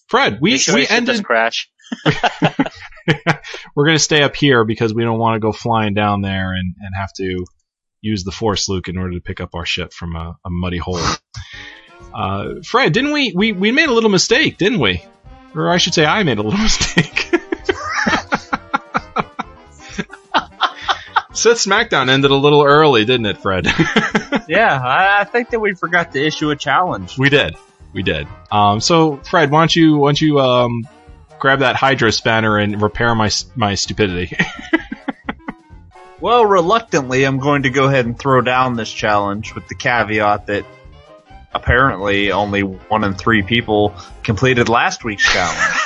Fred, we sure we ended. crash. We're gonna stay up here because we don't want to go flying down there and, and have to use the Force Luke in order to pick up our ship from a, a muddy hole. Uh, Fred, didn't we, we we made a little mistake, didn't we? Or I should say, I made a little mistake. Sith SmackDown ended a little early, didn't it, Fred? yeah, I, I think that we forgot to issue a challenge. we did, we did. Um, so Fred, why don't you why don't you um, grab that Hydro spanner and repair my my stupidity? Well, reluctantly, I'm going to go ahead and throw down this challenge with the caveat that apparently only one in three people completed last week's challenge.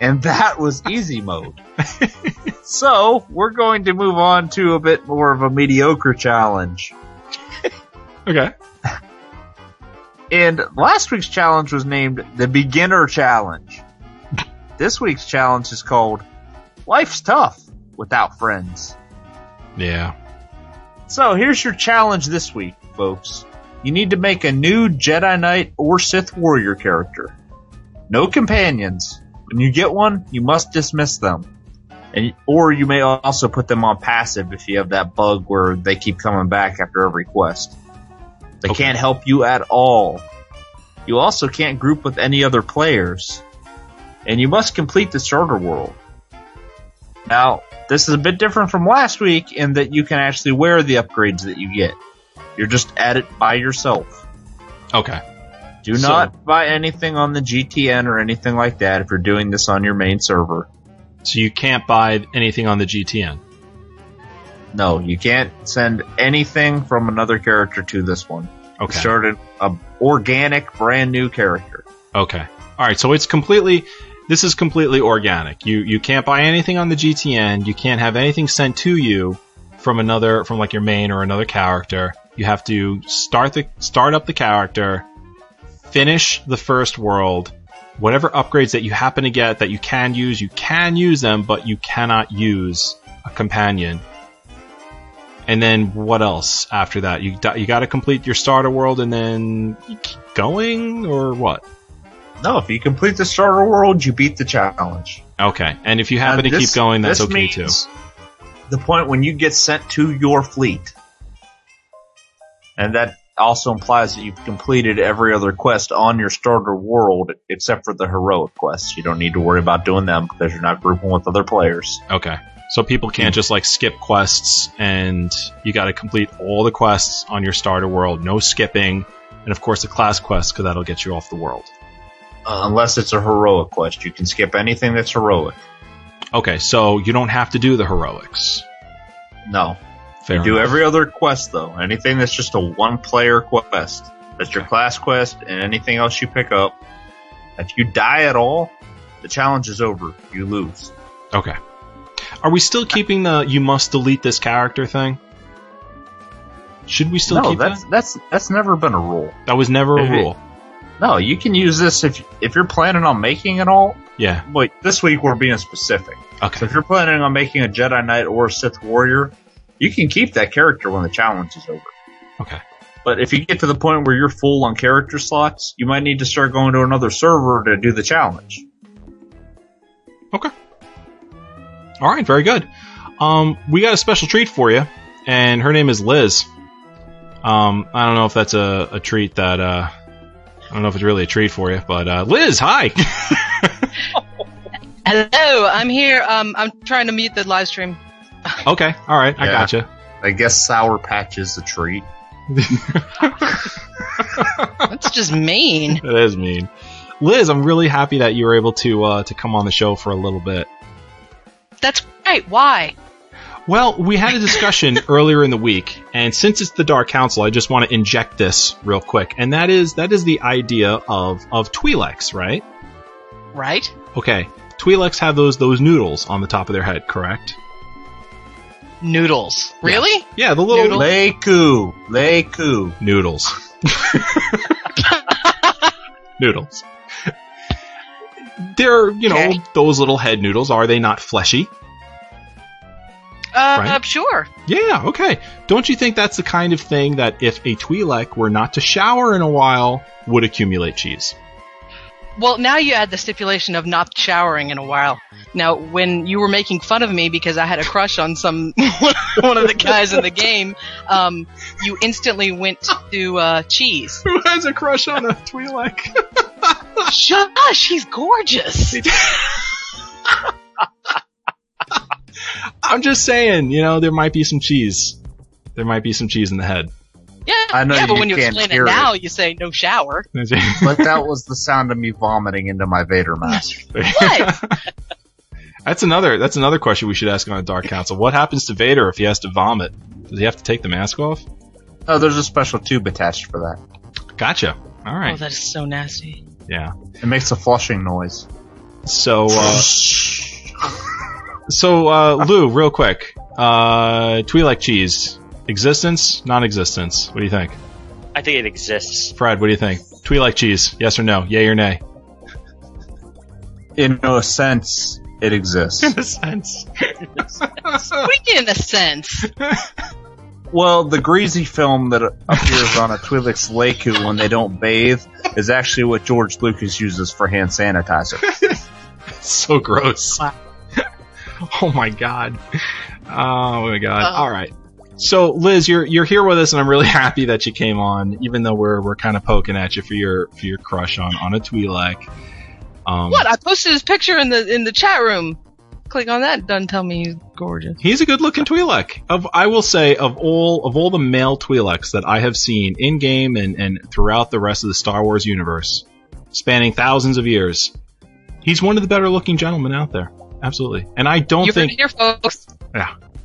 And that was easy mode. so, we're going to move on to a bit more of a mediocre challenge. okay. And last week's challenge was named the Beginner Challenge. This week's challenge is called Life's Tough Without Friends. Yeah. So here's your challenge this week, folks. You need to make a new Jedi Knight or Sith Warrior character. No companions. When you get one, you must dismiss them. And, or you may also put them on passive if you have that bug where they keep coming back after every quest. They Okay. can't help you at all. You also can't group with any other players. And you must complete the starter world. Now, this is a bit different from last week in that you can actually wear the upgrades that you get. You're just at it by yourself. Okay. Do So- not buy anything on the GTN or anything like that if you're doing this on your main server. So you can't buy anything on the GTN. No, you can't send anything from another character to this one. Okay. Started a organic, brand new character. Okay. All right. So it's completely. This is completely organic. You you can't buy anything on the GTN. You can't have anything sent to you from another from like your main or another character. You have to start the start up the character, finish the first world. Whatever upgrades that you happen to get that you can use, you can use them, but you cannot use a companion. And then what else after that? You you got to complete your starter world and then keep going or what? No, if you complete the starter world, you beat the challenge. Okay, and if you happen Now, to this- keep going, that's okay too. The point when you get sent to your fleet. And that also implies that you've completed every other quest on your starter world except for the heroic quests. You don't need to worry about doing them because you're not grouping with other players. Okay, so people can't just like skip quests, and you got to complete all the quests on your starter world, no skipping, and of course the class quest because that'll get you off the world. Uh, unless it's a heroic quest. You can skip anything that's heroic. Okay, so you don't have to do the heroics. No. Fair you do every other quest though. Anything that's just a one player quest. That's your class quest and anything else you pick up. If you die at all, the challenge is over. You lose. Okay. Are we still keeping the you must delete this character thing? Should we still no, keep that's that? that's that's never been a rule. That was never a Maybe. rule. No, you can use this if if you're planning on making it all. Yeah. Wait, this week we're being specific. So Okay. if you're planning on making a Jedi Knight or a Sith Warrior, you can keep that character when the challenge is over. Okay. But if you get to the point where you're full on character slots, you might need to start going to another server to do the challenge. Okay. All right, very good. Um, we got a special treat for you, and her name is Liz. Um, I don't know if that's a, a treat that uh, I don't know if it's really a treat for you, but uh, Liz, hi. Hello, I'm here. Um, I'm trying to mute the live stream. okay, all right, I Yeah. gotcha. I guess Sour Patch is a treat. That's just mean. That is mean. Liz, I'm really happy that you were able to uh, to come on the show for a little bit. That's right. Why? Well, we had a discussion earlier in the week, and since it's the Dark Council, I just want to inject this real quick, and that is that is the idea of of Twi'leks, right? Right? Okay, Twi'leks have those those noodles on the top of their head, correct? Noodles. Really? Yeah, the little Noodle- Leku. Leiku. noodles. noodles. They're, you know, Okay. those little head noodles. Are they not fleshy? Uh, Right. sure. Yeah, okay. Don't you think that's the kind of thing that if a Twi'lek were not to shower in a while, would accumulate cheese? Well, now you add the stipulation of not showering in a while. Now, when you were making fun of me because I had a crush on some one of the guys in the game, um, you instantly went to uh, cheese. Who has a crush on a Twi'lek? Shush, he's gorgeous. I'm just saying, you know, there might be some cheese. There might be some cheese in the head. Yeah, I know yeah, but you when you can't explain hear it now, it. you say no shower. But that was the sound of me vomiting into my Vader mask. What? that's another. That's another question we should ask on a Dark Council. What happens to Vader if he has to vomit? Does he have to take the mask off? Oh, there's a special tube attached for that. Gotcha. All right. Oh, that is so nasty. Yeah. It makes a flushing noise. So, uh, so uh, Lou, real quick, uh, Twi'lek cheese, existence, non-existence. What do you think, I think it exists. Fred? What do you think? Twi'lek cheese, yes or no? Yay or nay? In a sense, it exists. In a sense. What do you mean in a sense? well, the greasy film that appears on a Twi'lek's Leku when they don't bathe is actually what George Lucas uses for hand sanitizer. so gross. Oh my god. Oh my god. Uh. All right. So Liz, you're you're here with us, and I'm really happy that you came on, even though we're we're kind of poking at you for your for your crush on on a Twi'lek. Um, What? I posted his picture in the in the chat room. Click on that. Doesn't tell me he's gorgeous. He's a good looking Twi'lek. Of I will say of all of all the male Twi'leks that I have seen in game and, and throughout the rest of the Star Wars universe, spanning thousands of years, he's one of the better looking gentlemen out there. Absolutely. And I don't You think here, folks.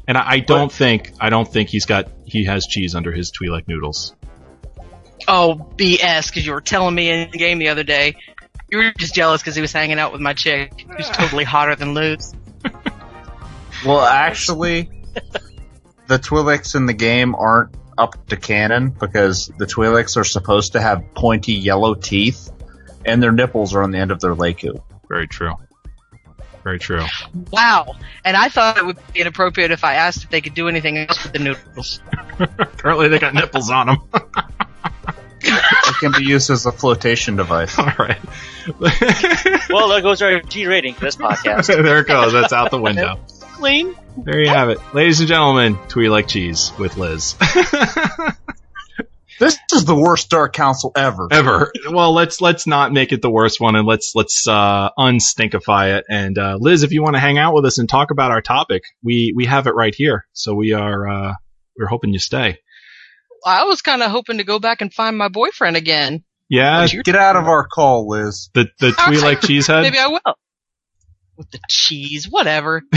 And I, I don't think I don't think he's got he has cheese under his Twi'lek noodles. Oh, BS, because you were telling me in the game the other day. You were just jealous because he was hanging out with my chick, who's totally hotter than Lou's. Well, actually, the Twi'leks in the game aren't up to canon because the Twi'leks are supposed to have pointy yellow teeth, and their nipples are on the end of their Leku. Very true. Very true. Wow. And I thought it would be inappropriate if I asked if they could do anything else with the noodles. Apparently they got nipples on them. It can be used as a flotation device. All right. Well, there goes our G rating for this podcast. there it goes. That's out the window. Clean. There you have it, ladies and gentlemen. Twi'lek cheese with Liz. This is the worst Dark Council ever. ever. Well, let's let's not make it the worst one, and let's let's uh, unstinkify it. And uh, Liz, if you want to hang out with us and talk about our topic, we we have it right here. So we are uh, we're hoping you stay. I was kind of hoping to go back and find my boyfriend again. Yeah, Get out of our call, Liz. the the like cheesehead. Maybe I will. With the cheese, whatever.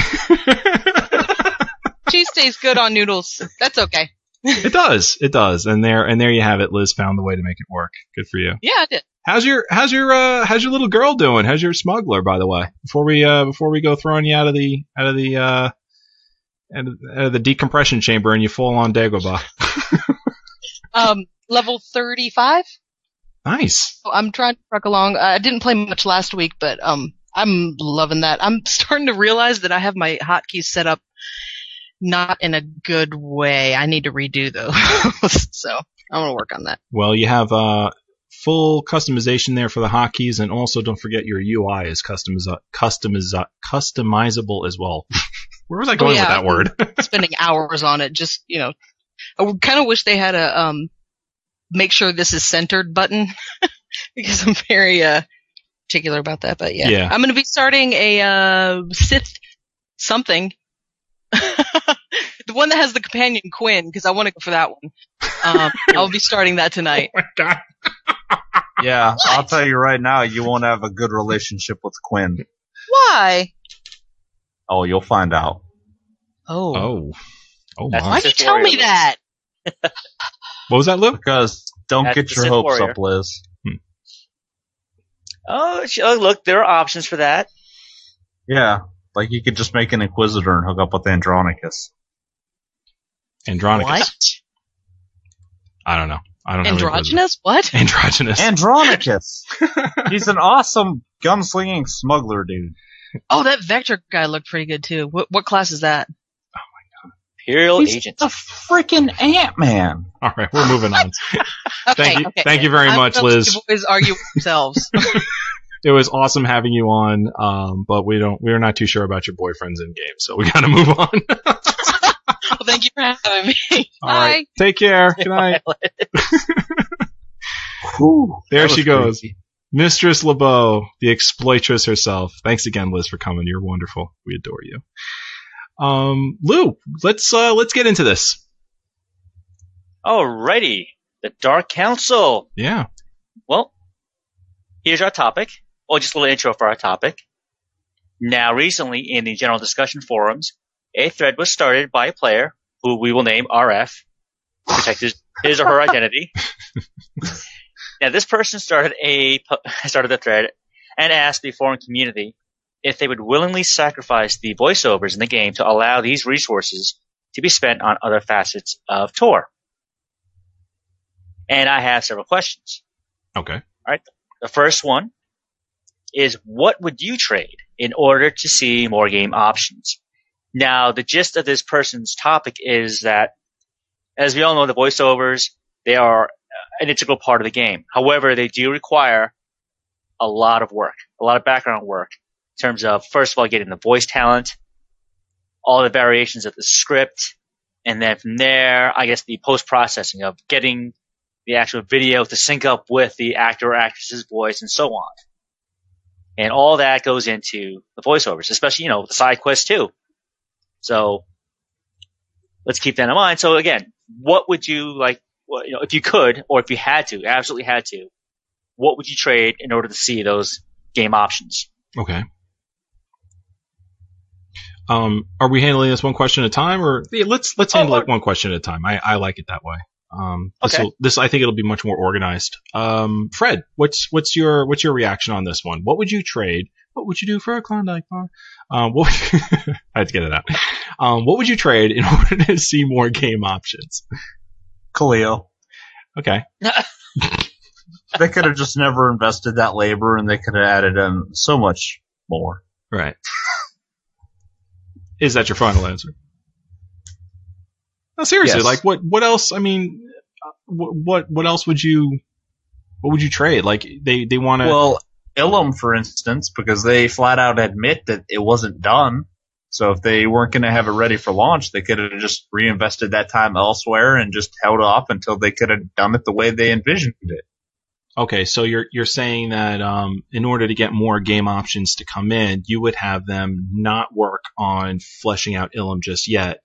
cheese tastes good on noodles. That's okay. It does, it does, and there and there you have it. Liz found the way to make it work. Good for you. Yeah, I did. How's your how's your uh, how's your little girl doing? How's your smuggler, by the way? Before we uh, before we go throwing you out of the out of the uh, out of, out of the decompression chamber and you fall on Dagobah. Um, level 35. nice. So I'm trying to truck along. I didn't play much last week, but um, I'm loving that. I'm starting to realize that I have my hotkeys set up not in a good way. I need to redo those. so I'm gonna work on that. Well, you have uh, full customization there for the hotkeys, and also don't forget your UI is customiz- customiz- customizable as well. Where was I going yeah. with that word? Spending hours on it, just you know, I kind of wish they had a um, make sure this is centered button because I'm very uh particular about that. But yeah, Yeah. I'm gonna be starting a uh Sith something. The one that has the companion Quinn, because I want to go for that one. Um, I'll be starting that tonight. my God. Yeah, I'll tell you right now, you won't have a good relationship with Quinn. Why? Oh, you'll find out. Oh, Oh. Oh my. why'd you tell me that? What was that, Lou? Because don't That's get your Sith hopes warrior. up, Liz. Oh, sh- oh, look, there are options for that. Yeah, like you could just make an Inquisitor and hook up with Andronikos. Andronikos. What? I don't know. I don't have any clue. Androgynous? What? Androgynous. Andronikos. He's an awesome gunslinging smuggler dude. Oh, that Vector guy looked pretty good too. What, what class is that? Oh my god. Imperial He's agent. the freaking Ant Man. All right, we're moving on. Okay, Thank you- okay. thank you very I'm much, Liz. You boys argue with themselves. It was awesome having you on, um, but we don't, we're not too sure about your boyfriends in game, so we gotta move on. well, thank you for having me. All right, take care. Good night. Whew, There she goes. crazy. Mistress LeBeau, the exploitress herself. Thanks again, Liz, for coming. You're wonderful. We adore you. Um, Lou, let's uh, let's get into this. Alrighty. The Dark Council. Yeah. Well, here's our topic. Well, just a little intro for our topic. Now, recently in the general discussion forums, a thread was started by a player who we will name RF, protect his, his or her identity. now, this person started a started the thread and asked the forum community if they would willingly sacrifice the voiceovers in the game to allow these resources to be spent on other facets of Tor. And I have several questions. Okay. All right. The first one is what would you trade in order to see more game options? Now, the gist of this person's topic is that, as we all know, the voiceovers, they are an integral part of the game. However, they do require a lot of work, a lot of background work in terms of, first of all, getting the voice talent, all the variations of the script, and then from there, I guess the post processing of getting the actual video to sync up with the actor or actress's voice and so on. And all that goes into the voiceovers, especially, you know, the side quests too. So let's keep that in mind. So again, what would you like, you know, if you could, or if you had to, absolutely had to, what would you trade in order to see those game options? Okay. Um, are we handling this one question at a time, or yeah, let's let's Oh, handle or- it one question at a time? I, I like it that way. Um, this, Okay. will, this I think it'll be much more organized. Um, Fred, what's what's your what's your reaction on this one? What would you trade? What would you do for a Klondike bar? Um, what would I had to get it out. Um, what would you trade in order to see more game options? Khalil. Okay. They could have just never invested that labor and they could have added in so much more. Right. Is that your final answer? No, seriously, Yes. like what? What else? I mean, uh, what what what else would you? What would you trade? Like they they want to. Well, Ilum, for instance, because they flat out admit that it wasn't done. So if they weren't going to have it ready for launch, they could have just reinvested that time elsewhere and just held off until they could have done it the way they envisioned it. okay, so you're you're saying that um, in order to get more game options to come in, you would have them not work on fleshing out Ilum just yet.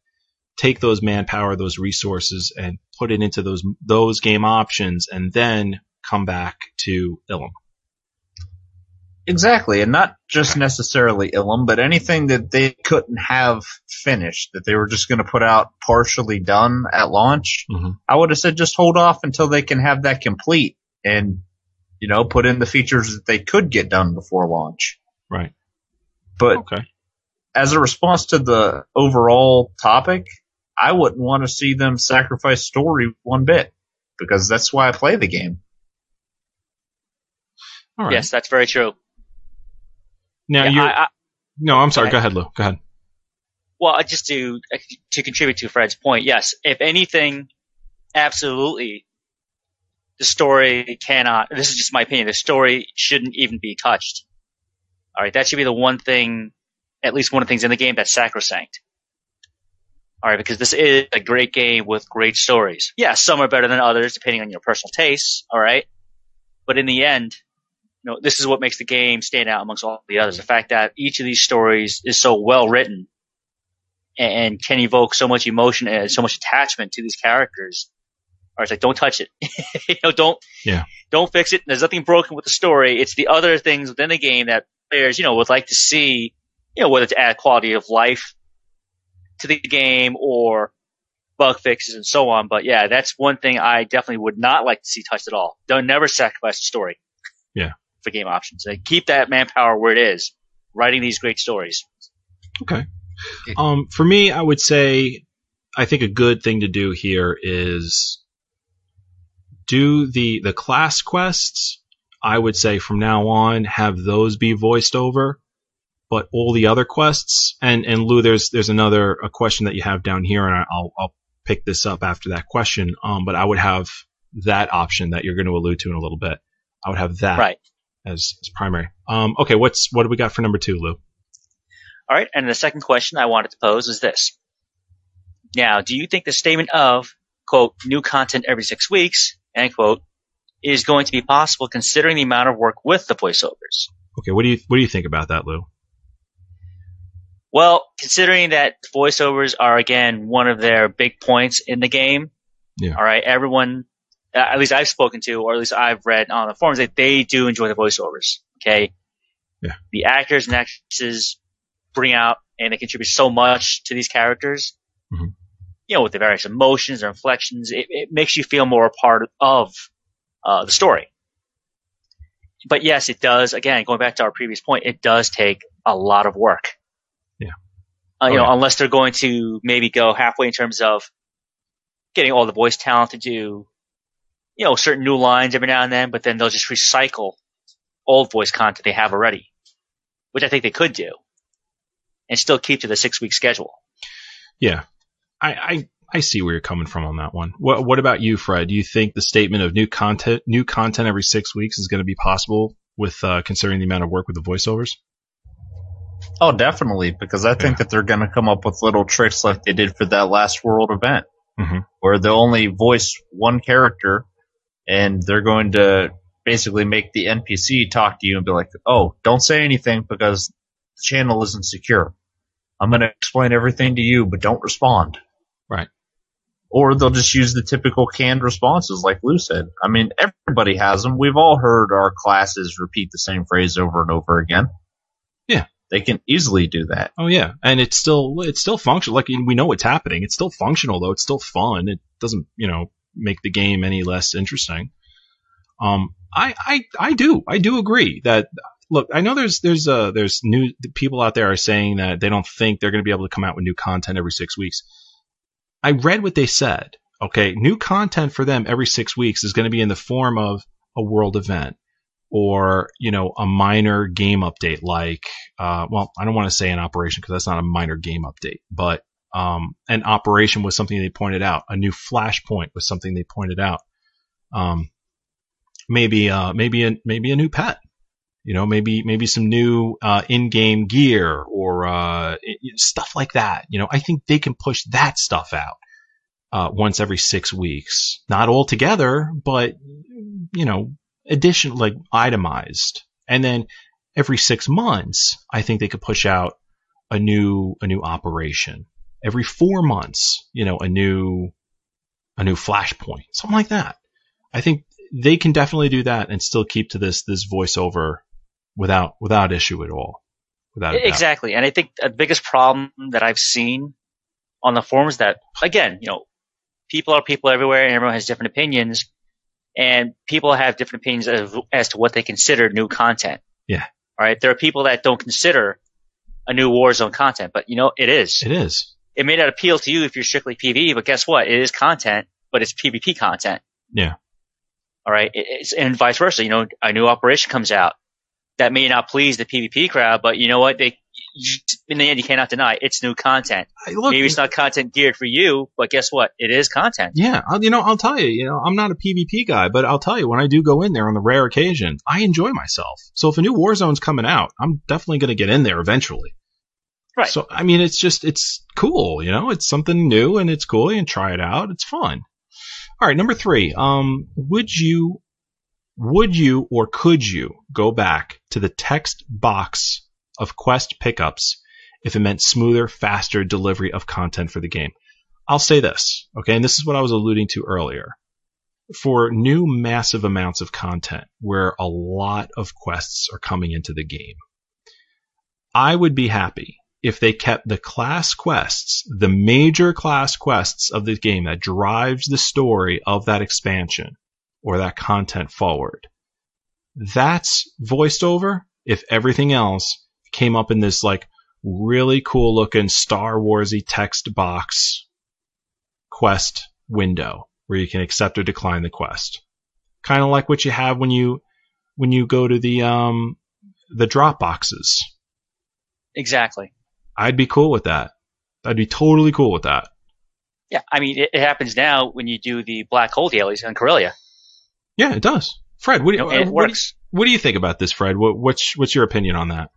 Take those manpower, those resources, and put it into those those game options, and then come back to Ilum. Exactly, and not just necessarily Ilum, but anything that they couldn't have finished, that they were just going to put out partially done at launch. Mhm. I would have said just hold off until they can have that complete and, you know, put in the features that they could get done before launch. Right. But Okay. as a response to the overall topic, I wouldn't want to see them sacrifice story one bit because that's why I play the game. All right. Yes, that's very true. Now Yeah, you're. I, I, no, I'm sorry. Go ahead, Lou. Go ahead. Well, uh, just to to contribute to Fred's point, yes. If anything, absolutely, the story cannot. This is just my opinion. The story shouldn't even be touched. All right, that should be the one thing, at least one of the things in the game that's sacrosanct. All right, because this is a great game with great stories. Yeah, some are better than others depending on your personal tastes. All right, but in the end, you know, this is what makes the game stand out amongst all the others. Mm-hmm. The fact that each of these stories is so well written and can evoke so much emotion and so much attachment to these characters. Or it's like, don't touch it. you know, don't, Yeah. don't fix it. There's nothing broken with the story. It's the other things within the game that players, you know, would like to see, you know, whether to add quality of life to the game or bug fixes and so on. But yeah, that's one thing I definitely would not like to see touched at all. Don't never sacrifice the story. Yeah. For game options. Like, keep that manpower where it is, writing these great stories. Okay. Um, for me, I would say, I think a good thing to do here is do the the class quests. I would say from now on have those be voiced over, but all the other quests and and Lou, there's there's another a question that you have down here, and I'll I'll pick this up after that question. Um, but I would have that option that you're going to allude to in a little bit. I would have that Right. as, as primary. Um, okay, what's what do we got for number two, Lou? All right, and the second question I wanted to pose is this. Now, do you think the statement of, quote, new content every six weeks, end quote, is going to be possible considering the amount of work with the voiceovers? Okay, what do you what do you think about that, Lou? Well, considering that voiceovers are again one of their big points in the game, Yeah. all right, everyone, uh, at least I've spoken to, or at least I've read on the forums, that they do enjoy the voiceovers. Okay, Yeah. the actors and actresses bring out and they contribute so much to these characters. Mhm. You know, with the various emotions or inflections, it, it makes you feel more a part of uh, the story. But yes, it does. Again, going back to our previous point, it does take a lot of work. Uh, you know, unless they're going to maybe go halfway in terms of getting all the voice talent to do, you know, certain new lines every now and then, but then they'll just recycle old voice content they have already, which I think they could do, and still keep to the six week schedule. Yeah, I, I I see where you're coming from on that one. What what about you, Fred? Do you think the statement of new content new content every six weeks is going to be possible with uh, considering the amount of work with the voiceovers? Oh, definitely, because I think Yeah. that they're going to come up with little tricks like they did for that last world event, Mhm. where they'll only voice one character, and they're going to basically make the NPC talk to you and be like, "Oh, don't say anything because the channel isn't secure. I'm going to explain everything to you, but don't respond." Right. Or they'll just use the typical canned responses, like Lou said. I mean, everybody has them. We've all heard our classes repeat the same phrase over and over again. They can easily do that. Oh yeah, and it's still it's still functional. Like we know what's happening. It's still functional though. It's still fun. It doesn't you know make the game any less interesting. Um, I I I do I do agree that look. I know there's there's uh there's new people out there are saying that they don't think they're going to be able to come out with new content every six weeks. I read what they said. Okay, new content for them every six weeks is going to be in the form of a world event or you know a minor game update like uh, well i don't want to say an operation because that's not a minor game update but um, an operation was something they pointed out a new flashpoint was something they pointed out um, maybe uh, maybe a, maybe a new pet you know maybe maybe some new uh, in-game gear or uh, stuff like that you know i think they can push that stuff out uh, once every six weeks not all together but you know addition like itemized and then every six months i think they could push out a new a new operation every four months you know a new a new flashpoint something like that i think they can definitely do that and still keep to this this voiceover without without issue at all without. Exactly. And I think the biggest problem that I've seen on the forums that, again, you know, people are people everywhere and everyone has different opinions and people have different opinions as, as to what they consider new content. Yeah. All right. There are people that don't consider a new Warzone content, but you know, it is. it is It may not appeal to you if you're strictly PvE, but guess what? It is content, but it's PvP content. Yeah. All right. It's, and vice versa. You know, a new operation comes out that may not please the PvP crowd, but you know what? They, in the end, you cannot deny it's new content. Look, Maybe it's not content geared for you, but guess what? It is content. Yeah, I'll, you know, I'll tell you, you know, I'm not a PvP guy, but I'll tell you, when I do go in there on the rare occasion, I enjoy myself. So if a new Warzone's coming out, I'm definitely going to get in there eventually. Right. So, I mean, it's just, it's cool, you know, it's something new and it's cool. You can try it out. It's fun. All right. Number three. Um, would you, would you or could you go back to the text box of quest pickups if it meant smoother, faster delivery of content for the game? I'll say this, okay, and this is what I was alluding to earlier. For new massive amounts of content where a lot of quests are coming into the game, I would be happy if they kept the class quests, the major class quests of the game that drives the story of that expansion or that content forward. That's voiced over if everything else came up in this like really cool looking Star Warsy text box quest window where you can accept or decline the quest. kind of like what you have when you when you go to the um the drop boxes. Exactly. I'd be cool with that. I'd be totally cool with that. Yeah, I mean, it, it happens now when you do the black hole dailies on Corellia. Yeah, it does. Fred, what do You and it what, do you works. what do you think about this, Fred? What, what's what's your opinion on that?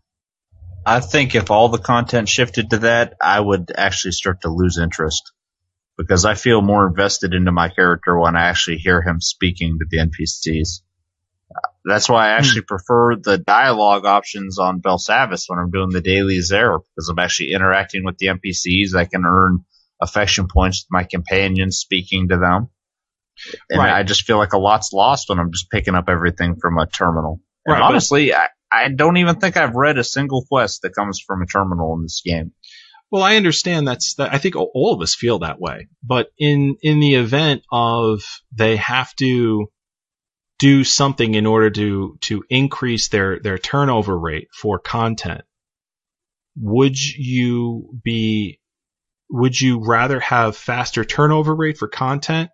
I think if all the content shifted to that, I would actually start to lose interest because I feel more invested into my character when I actually hear him speaking to the NPCs. That's why I hmm. actually prefer the dialogue options on Belsavis when I'm doing the dailies there because I'm actually interacting with the NPCs. I can earn affection points with my companions speaking to them. And Right. I just feel like a lot's lost when I'm just picking up everything from a terminal. And Right, honestly, I, I don't even think I've read a single quest that comes from a terminal in this game. Well, I understand that's that. I think all of us feel that way. But in in the event of they have to do something in order to to increase their their turnover rate for content, would you be would you rather have faster turnover rate for content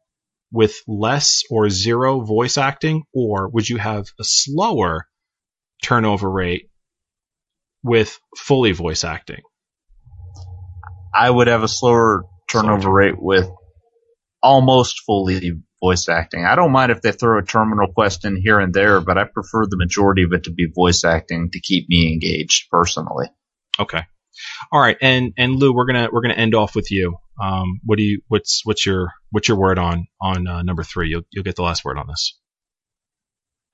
with less or zero voice acting, or would you have a slower turnover rate with fully voice acting? I would have a slower turnover Slower. rate with almost fully voice acting. I don't mind if they throw a terminal quest in here and there, but I prefer the majority of it to be voice acting to keep me engaged personally. Okay. All right, and and Lou, we're gonna we're gonna end off with you. Um, what do you what's what's your what's your word on on uh, number three? You'll you'll get the last word on this.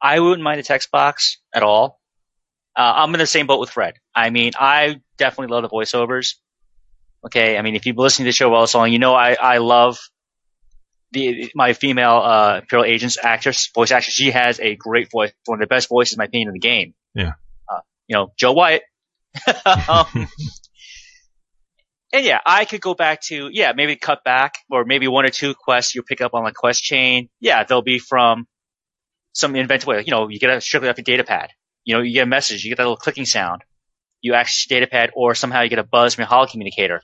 I wouldn't mind a text box at all. Uh, I'm in the same boat with Fred. I mean, I definitely love the voiceovers. Okay, I mean, if you've been listening to the show all long, you know I, I love the my female uh, Imperial Agents actress, voice actress. She has a great voice, one of the best voices, in my opinion, in the game. Yeah. Uh, you know, Jo Wyatt. um, and yeah, I could go back to yeah, maybe cut back or maybe one or two quests you pick up on the quest chain. Yeah, they'll be from some inventive way. You know, you get a strictly off your data pad. You know, you get a message, you get that little clicking sound. You access your data pad, or somehow you get a buzz from your holo communicator,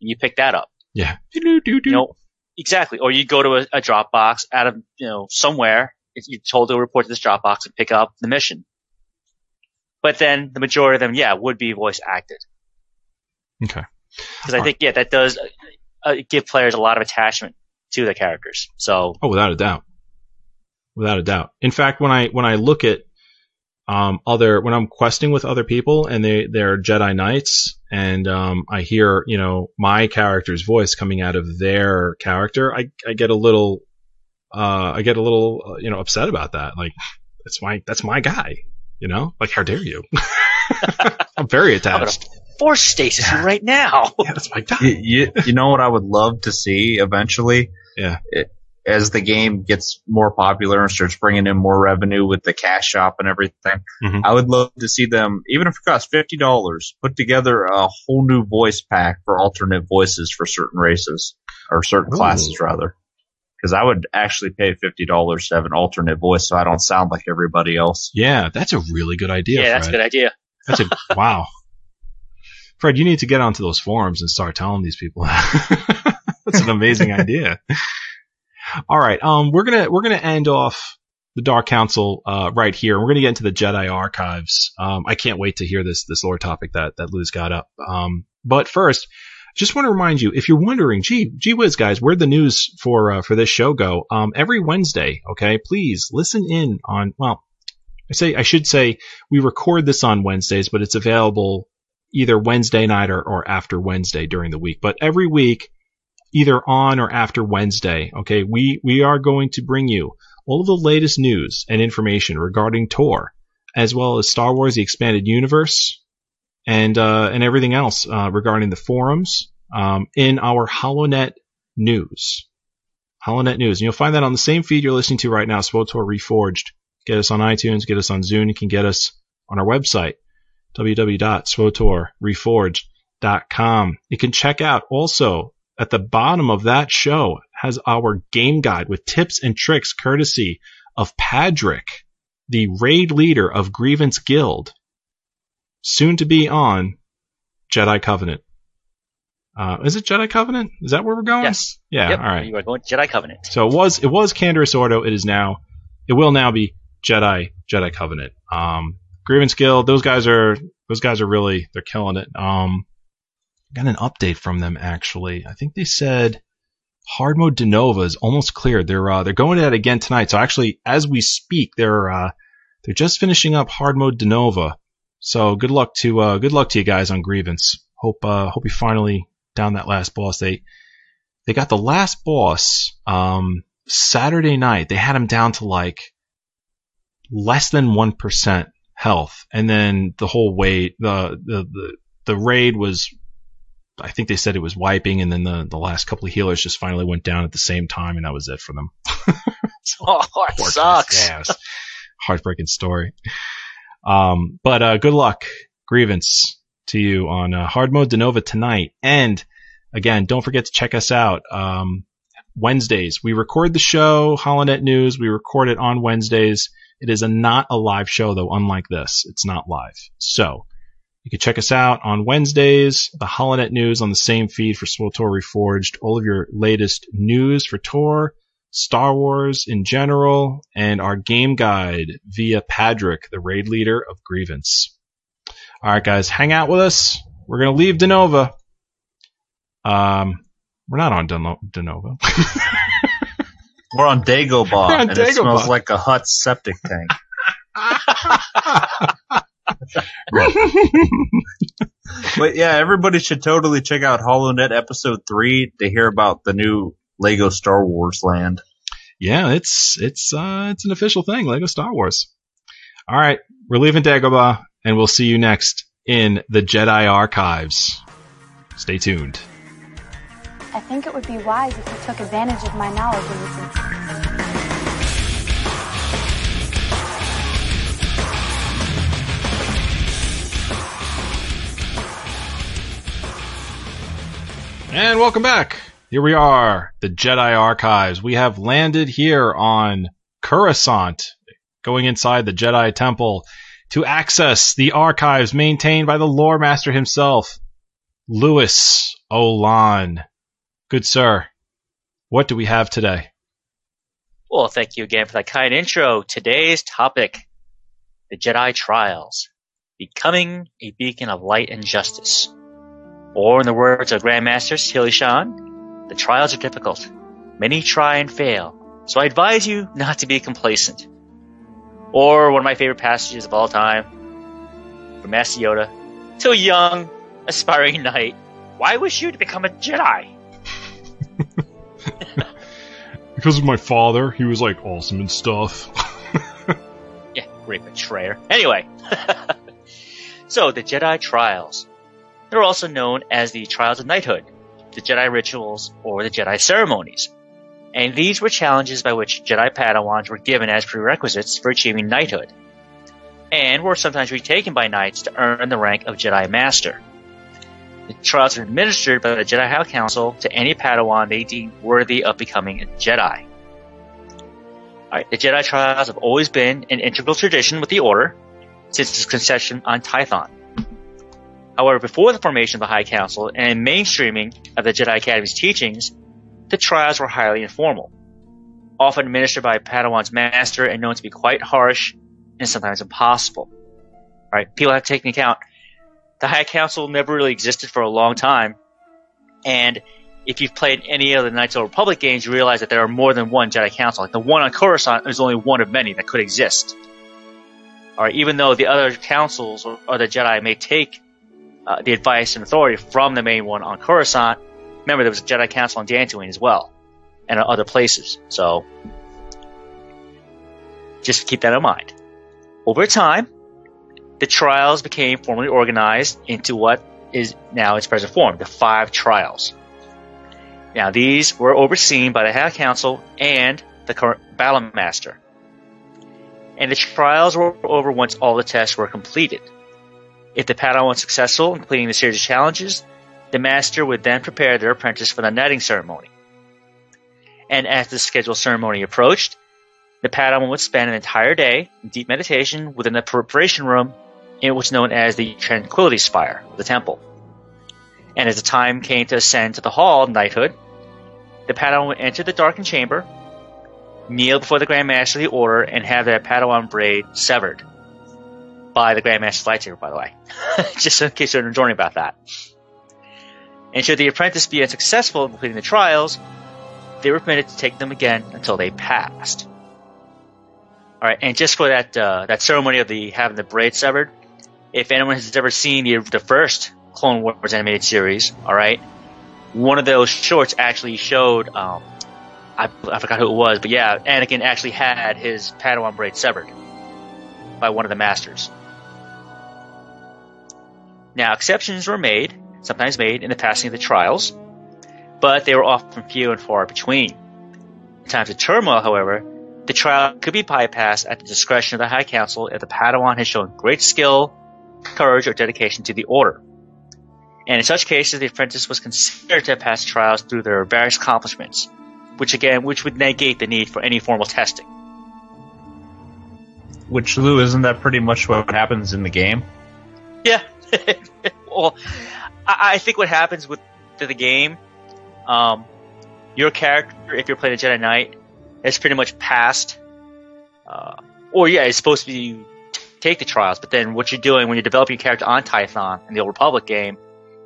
and you pick that up. Yeah. You You know, exactly. Or you go to a, a Dropbox out of you know somewhere. If you're told to report to this Dropbox and pick up the mission. But then the majority of them, yeah, would be voice acted. Okay. Because I think, yeah, that does uh, give players a lot of attachment to the characters. So, Oh, without a doubt. Without a doubt. In fact, when I when I look at um, other when I'm questing with other people and they they're Jedi Knights and um, I hear you know my character's voice coming out of their character, I I get a little uh, I get a little uh, you know upset about that. Like that's my that's my guy. You know, like how dare you? I'm very I'm attached. force stasis you right now. Yeah, that's my guy. You, you, you know what I would love to see eventually? Yeah. It, as the game gets more popular and starts bringing in more revenue with the cash shop and everything, Mhm. I would love to see them, even if it costs fifty dollars, put together a whole new voice pack for alternate voices for certain races or certain Ooh. classes rather. Because I would actually pay fifty dollars to have an alternate voice, so I don't sound like everybody else. Yeah, that's a really good idea. Yeah, that's a good idea. That's a wow. Fred, you need to get onto those forums and start telling these people. That's an amazing idea. All right, um, we're gonna we're gonna end off the Dark Council uh, right here. We're gonna get into the Jedi archives. Um, I can't wait to hear this this lore topic that that Lou's got up. Um, but first, just want to remind you, if you're wondering, gee, gee whiz, guys, where'd the news for uh, for this show go? Um, every Wednesday, okay, please listen in on. Well, I say I should say we record this on Wednesdays, but it's available either Wednesday night or, or after Wednesday during the week. But every week, either on or after Wednesday, okay, we, we are going to bring you all of the latest news and information regarding Tor, as well as Star Wars: The Expanded Universe, and uh, and everything else uh, regarding the forums um, in our HoloNet news. HoloNet news, and you'll find that on the same feed you're listening to right now, SWTOR Reforged. Get us on iTunes, get us on Zune, you can get us on our website, www.swtorreforged.com. You can check out also at the bottom of that show has our game guide with tips and tricks courtesy of Padrick, the raid leader of Grievance Guild, soon to be on Jedi Covenant. Uh, is it Jedi Covenant? Is that where we're going? Yes. Yeah. Yep. All right. You are going Jedi Covenant. So it was it was Canderous Ordo. It is now it will now be Jedi Jedi Covenant. Um, Grievance Guild, those guys are those guys are really they're killing it. Um, got an update from them actually. I think they said hard mode Denova is almost cleared. They're uh, they're going at it again tonight. So actually, as we speak, they're uh, they're just finishing up hard mode Denova. So good luck to uh, good luck to you guys on Grievance. Hope uh, hope you finally down that last boss. They they got the last boss um, Saturday night. They had him down to like less than one percent health, and then the whole wait the the the, the raid was. I think they said it was wiping, and then the, the last couple of healers just finally went down at the same time, and that was it for them. Oh, it sucks. Yeah, heartbreaking story. Um, but uh, good luck, Grievance, to you on uh, hard mode Denova tonight. And again, don't forget to check us out. Um, Wednesdays, we record the show, Holonet News. We record it on Wednesdays. It is a not a live show though, unlike this. It's not live. So you can check us out on Wednesdays, the Holonet News on the same feed for SWTOR Reforged. All of your latest news for Tor, Star Wars in general, and our game guide via Padrick, the raid leader of Grievance. All right, guys, hang out with us. We're gonna leave Denova. Um, we're not on Deno- Denova. We're on Dagobah, We're on and it smells like a Hutt septic tank. But yeah, everybody should totally check out HoloNet episode three to hear about the new Lego Star Wars land. yeah, it's it's uh it's an official thing, Lego Star Wars. All right, we're leaving Dagobah, and we'll see you next in the Jedi Archives. Stay tuned. I think it would be wise if you took advantage of my knowledge in this instance. And welcome back. Here we are, the Jedi Archives. We have landed here on Coruscant, going inside the Jedi Temple to access the archives maintained by the lore master himself, Louis Olan. Good sir, what do we have today? Well, thank you again for that kind intro. Today's topic the Jedi Trials Becoming a Beacon of Light and Justice. Or, in the words of Grandmaster Shan, the trials are difficult. Many try and fail, so I advise you not to be complacent. Or, one of my favorite passages of all time from Master Yoda To a young, aspiring knight, why wish you to become a Jedi? Because of my father, he was like awesome and stuff. Yeah, great betrayer. Anyway, so the Jedi Trials. They're also known as the Trials of Knighthood, the Jedi Rituals, or the Jedi Ceremonies. And these were challenges by which Jedi Padawans were given as prerequisites for achieving knighthood, and were sometimes retaken by knights to earn the rank of Jedi Master. The trials are administered by the Jedi High Council to any Padawan they deem worthy of becoming a Jedi. Alright, the Jedi trials have always been an integral tradition with the Order since its conception on Tython. However, before the formation of the High Council and mainstreaming of the Jedi Academy's teachings, the trials were highly informal, often administered by Padawan's master and known to be quite harsh and sometimes impossible. Right? people have to take into account the High Council never really existed for a long time, and if you've played any of the Knights of the Republic games, you realize that there are more than one Jedi Council. Like the one on Coruscant is only one of many that could exist. Alright, even though the other councils or, or the Jedi may take uh, the advice and authority from the main one on Coruscant, remember there was a Jedi Council on Dantooine as well, and other places. So, just keep that in mind. Over time, the trials became formally organized into what is now its present form, the five trials. Now, these were overseen by the High Council and the current Battle Master. And the trials were over once all the tests were completed. If the Padawan was successful in completing the series of challenges, the Master would then prepare their apprentice for the knighting ceremony. And as the scheduled ceremony approached, the Padawan would spend an entire day in deep meditation within the preparation room in what's known as the Tranquility Spire, of the temple. And as the time came to ascend to the hall of knighthood, the Padawan would enter the darkened chamber, kneel before the Grand Master of the Order and have their Padawan braid severed by the Grand Master's lightsaber, by the way. Just in case you're wondering about that. And should the apprentice be unsuccessful in completing the trials, they were permitted to take them again until they passed. All right, and just for that uh, that ceremony of the having the braid severed, if anyone has ever seen the, the first Clone Wars animated series, all right, one of those shorts actually showed. Um, I, I forgot who it was, but yeah, Anakin actually had his Padawan braid severed by one of the masters. Now, exceptions were made, sometimes made, in the passing of the trials, but they were often few and far between. In times of turmoil, however, the trial could be bypassed at the discretion of the High Council if the Padawan has shown great skill, courage, or dedication to the Order. And in such cases, the apprentice was considered to have passed trials through their various accomplishments, which again, which would negate the need for any formal testing. Which, Lou, isn't that pretty much what happens in the game? Yeah. well, I, I think what happens with the game, um, your character, if you're playing a Jedi Knight, has pretty much passed, uh, or yeah, it's supposed to be take the trials, but then what you're doing when you're developing your character on Tython in the Old Republic game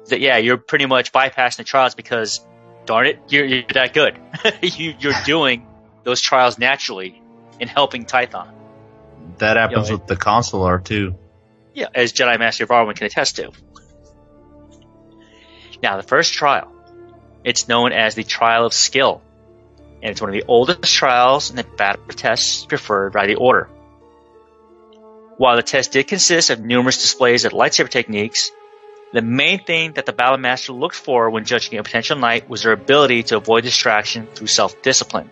is that yeah, you're pretty much bypassing the trials because darn it, you're, you're that good. you, you're doing those trials naturally in helping Tython. That happens You know, with the consular too. Yeah, as Jedi Master Varwin can attest to. Now, the first trial, it's known as the Trial of Skill, and it's one of the oldest trials and the battle tests preferred by the Order. While the test did consist of numerous displays of lightsaber techniques, the main thing that the Battle Master looked for when judging a potential knight was their ability to avoid distraction through self-discipline.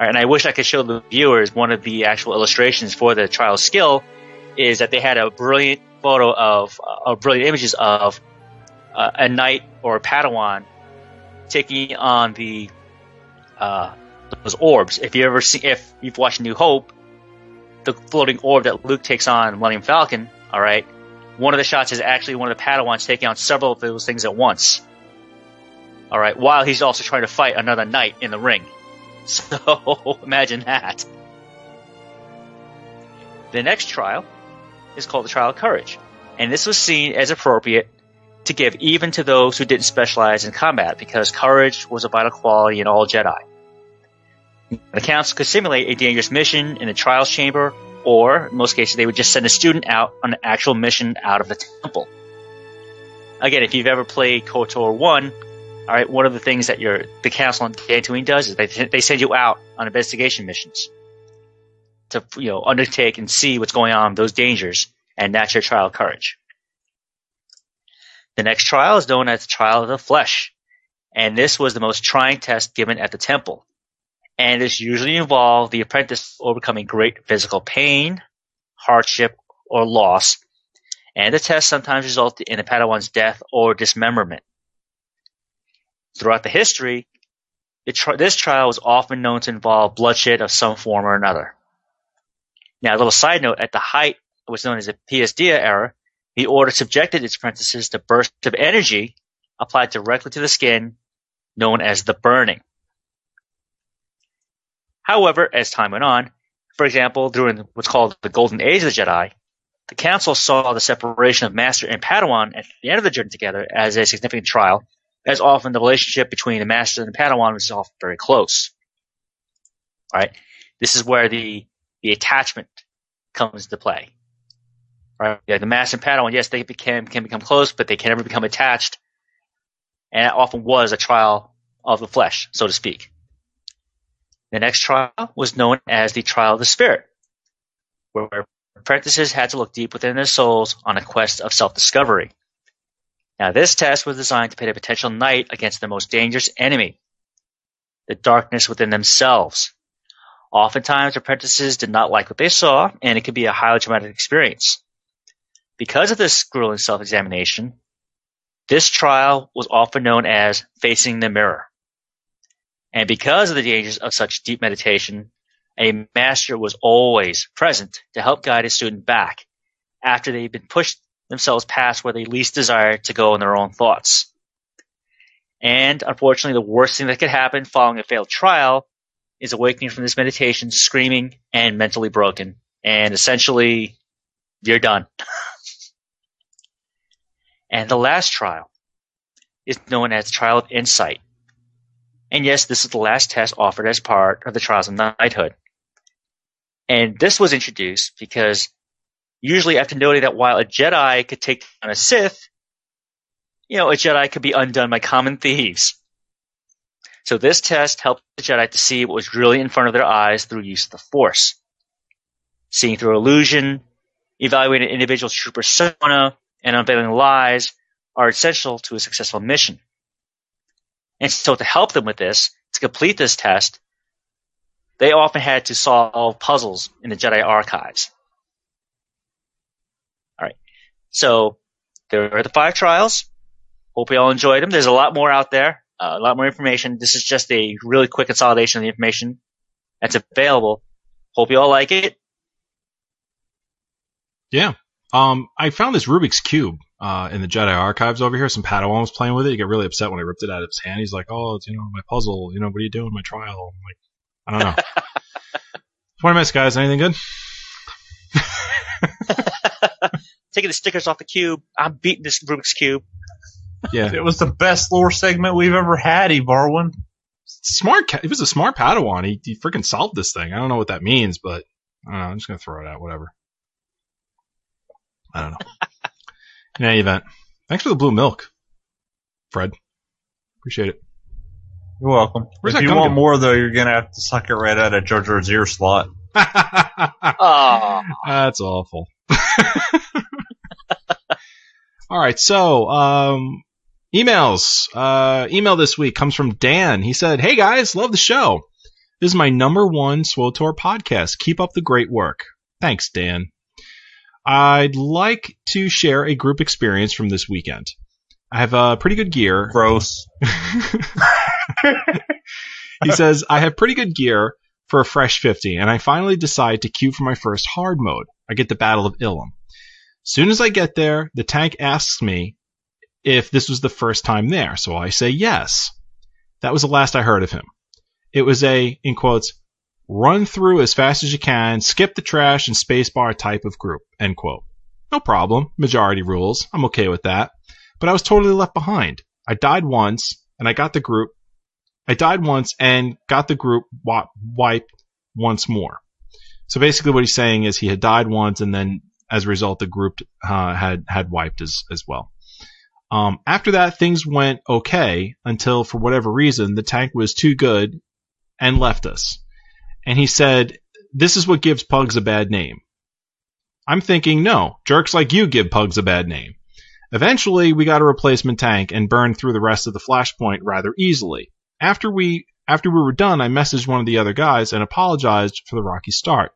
Right, and I wish I could show the viewers one of the actual illustrations for the trial skill is that they had a brilliant photo of, uh, brilliant images of uh, a knight or a Padawan taking on the uh, those orbs. If you ever see, if you've watched New Hope, the floating orb that Luke takes on Millennium Falcon, all right, one of the shots is actually one of the Padawans taking on several of those things at once. All right, while he's also trying to fight another knight in the ring. So imagine that. The next trial is called the Trial of Courage, and this was seen as appropriate to give even to those who didn't specialize in combat because courage was a vital quality in all Jedi. The council could simulate a dangerous mission in the trials chamber, or in most cases, they would just send a student out on an actual mission out of the temple. Again, if you've ever played KOTOR 1, all right, one of the things that your the council on Dantooine does is they they send you out on investigation missions to you know undertake and see what's going on, those dangers, and that's your trial of courage. The next trial is known as the trial of the flesh, and this was the most trying test given at the temple. And this usually involved the apprentice overcoming great physical pain, hardship, or loss, and the test sometimes resulted in a Padawan's death or dismemberment. Throughout the history, tri- this trial was often known to involve bloodshed of some form or another. Now, a little side note, at the height of what's known as the Dia era, the order subjected its apprentices to bursts of energy applied directly to the skin, known as the burning. However, as time went on, for example, during what's called the Golden Age of the Jedi, the Council saw the separation of Master and Padawan at the end of the journey together as a significant trial, as often the relationship between the Master and the Padawan was often very close. Right, this is where the the attachment comes into play. Right, the Master and Padawan, yes, they became can become close, but they can never become attached, and it often was a trial of the flesh, so to speak. The next trial was known as the trial of the spirit, where apprentices had to look deep within their souls on a quest of self-discovery. Now, this test was designed to pit a potential knight against the most dangerous enemy, the darkness within themselves. Oftentimes, apprentices did not like what they saw, and it could be a highly traumatic experience. Because of this grueling self-examination, this trial was often known as facing the mirror. And because of the dangers of such deep meditation, a master was always present to help guide a student back after they've been pushed themselves past where they least desire to go in their own thoughts. And unfortunately, the worst thing that could happen following a failed trial is awakening from this meditation, screaming and mentally broken. And essentially, you're done. and the last trial is known as Trial of Insight. And yes, this is the last test offered as part of the Trials of Knighthood. And this was introduced because usually after noting that while a Jedi could take down a Sith, you know, a Jedi could be undone by common thieves. So this test helped the Jedi to see what was really in front of their eyes through use of the Force. Seeing through illusion, evaluating an individual's true persona, and unveiling lies are essential to a successful mission. And so to help them with this, to complete this test, they often had to solve puzzles in the Jedi archives. Alright. So, there are the five trials. Hope you all enjoyed them. There's a lot more out there, a lot more information. This is just a really quick consolidation of the information that's available. Hope you all like it. Yeah. Um, I found this Rubik's Cube uh, in the Jedi archives over here. Some Padawan was playing with it. He got really upset when I ripped it out of his hand. He's like, "Oh, it's you know my puzzle. You know what are you doing? My trial." I'm like, I don't know. what I miss, guys? Anything good? Taking the stickers off the cube. I'm beating this Rubik's Cube. Yeah, It was the best lore segment we've ever had, Evarwin. smart. Ca- it was a smart Padawan. He, he freaking solved this thing. I don't know what that means, but I don't know. I'm just gonna throw it out. Whatever. I don't know. In any event, thanks for the blue milk, Fred. Appreciate it. You're welcome. Where's if you want go? more, though, you're gonna have to suck it right out of Jar Jar's ear slot. Oh, That's awful. All right, so um, emails. Uh, email this week comes from Dan. He said, "Hey guys, love the show. This is my number one SWTOR podcast. Keep up the great work. Thanks, Dan. I'd like to share a group experience from this weekend. I have uh, pretty good gear. Gross. he says, I have pretty good gear for a fresh 50, and I finally decide to queue for my first hard mode. I get the Battle of Ilum. Soon as I get there, the tank asks me if this was the first time there, so I say yes. That was the last I heard of him. It was a, in quotes, run through as fast as you can, skip the trash and spacebar type of group, end quote. No problem. Majority rules. I'm okay with that. But I was totally left behind. I died once, and I got the group. I died once and got the group wiped once more. So basically, what he's saying is he had died once, and then as a result, the group uh, had had wiped as as well. Um, after that, things went okay until, for whatever reason, the tank was too good and left us. And he said, "This is what gives pugs a bad name." I'm thinking, no, jerks like you give pugs a bad name. Eventually, we got a replacement tank and burned through the rest of the flashpoint rather easily. After we after we were done, I messaged one of the other guys and apologized for the rocky start.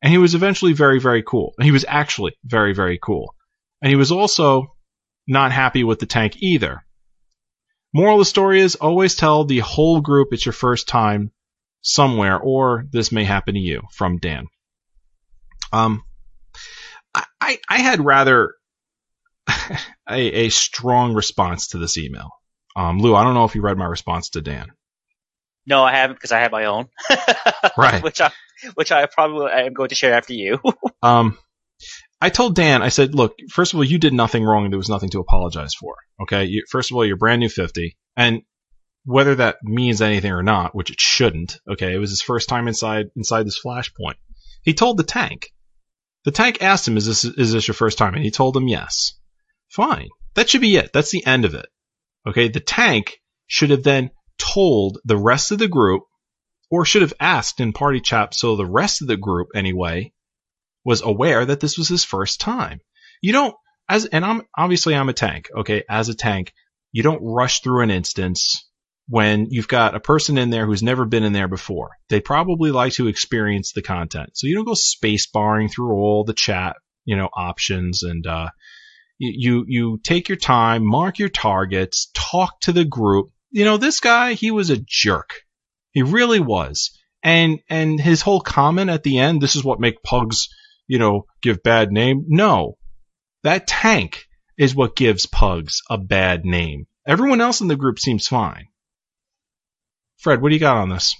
And he was eventually very, very cool. And he was actually very, very cool. And he was also not happy with the tank either. Moral of the story is always tell the whole group it's your first time somewhere, or this may happen to you. From Dan. Um, I, I, had rather a, a strong response to this email. Um, Lou, I don't know if you read my response to Dan. no, I haven't because I have my own. Right. which I, which I probably am going to share after you. Um, I told Dan, I said, look, first of all, you did nothing wrong there was nothing to apologize for. Okay. You, first of all, you're brand new 50 and whether that means anything or not, which it shouldn't. Okay. It was his first time inside, inside this flashpoint. He told the tank. The tank asked him, is this, is this your first time? And he told him yes. Fine. That should be it. That's the end of it. Okay. The tank should have then told the rest of the group or should have asked in party chat so the rest of the group anyway was aware that this was his first time. You don't as and I'm obviously I'm a tank, okay? As a tank, you don't rush through an instance when you've got a person in there who's never been in there before. They probably like to experience the content. So you don't go space barring through all the chat, you know, options and uh you you take your time, mark your targets, talk to the group. You know, this guy, he was a jerk. He really was. And and his whole comment at the end, this is what make pugs, you know, give bad name. No. That tank is what gives pugs a bad name. Everyone else in the group seems fine. Fred, what do you got on this?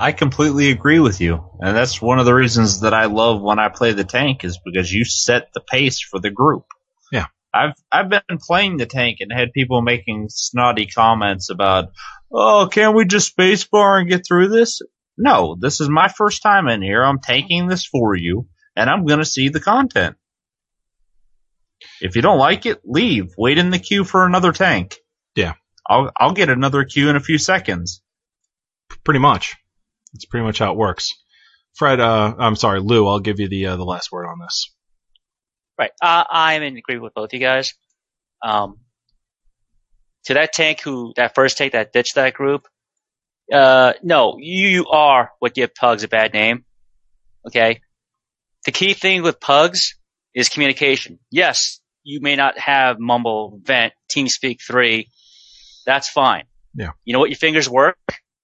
I completely agree with you, and that's one of the reasons that I love when I play the tank is because you set the pace for the group. Yeah. I've I've been playing the tank and had people making snotty comments about, oh, can't we just spacebar and get through this? No, this is my first time in here. I'm taking this for you, and I'm gonna see the content. If you don't like it, leave. Wait in the queue for another tank. Yeah. I'll I'll get another queue in a few seconds. Pretty much. That's pretty much how it works. Fred, uh, I'm sorry, Lou. I'll give you the uh, the last word on this. Right. Uh, I'm in agreement with both you guys. Um, to that tank who, that first tank that ditched that group, uh, no, you are what give Pugs a bad name. Okay? The key thing with Pugs is communication. Yes, you may not have Mumble, Vent, TeamSpeak 3. That's fine. Yeah. You know what your fingers work?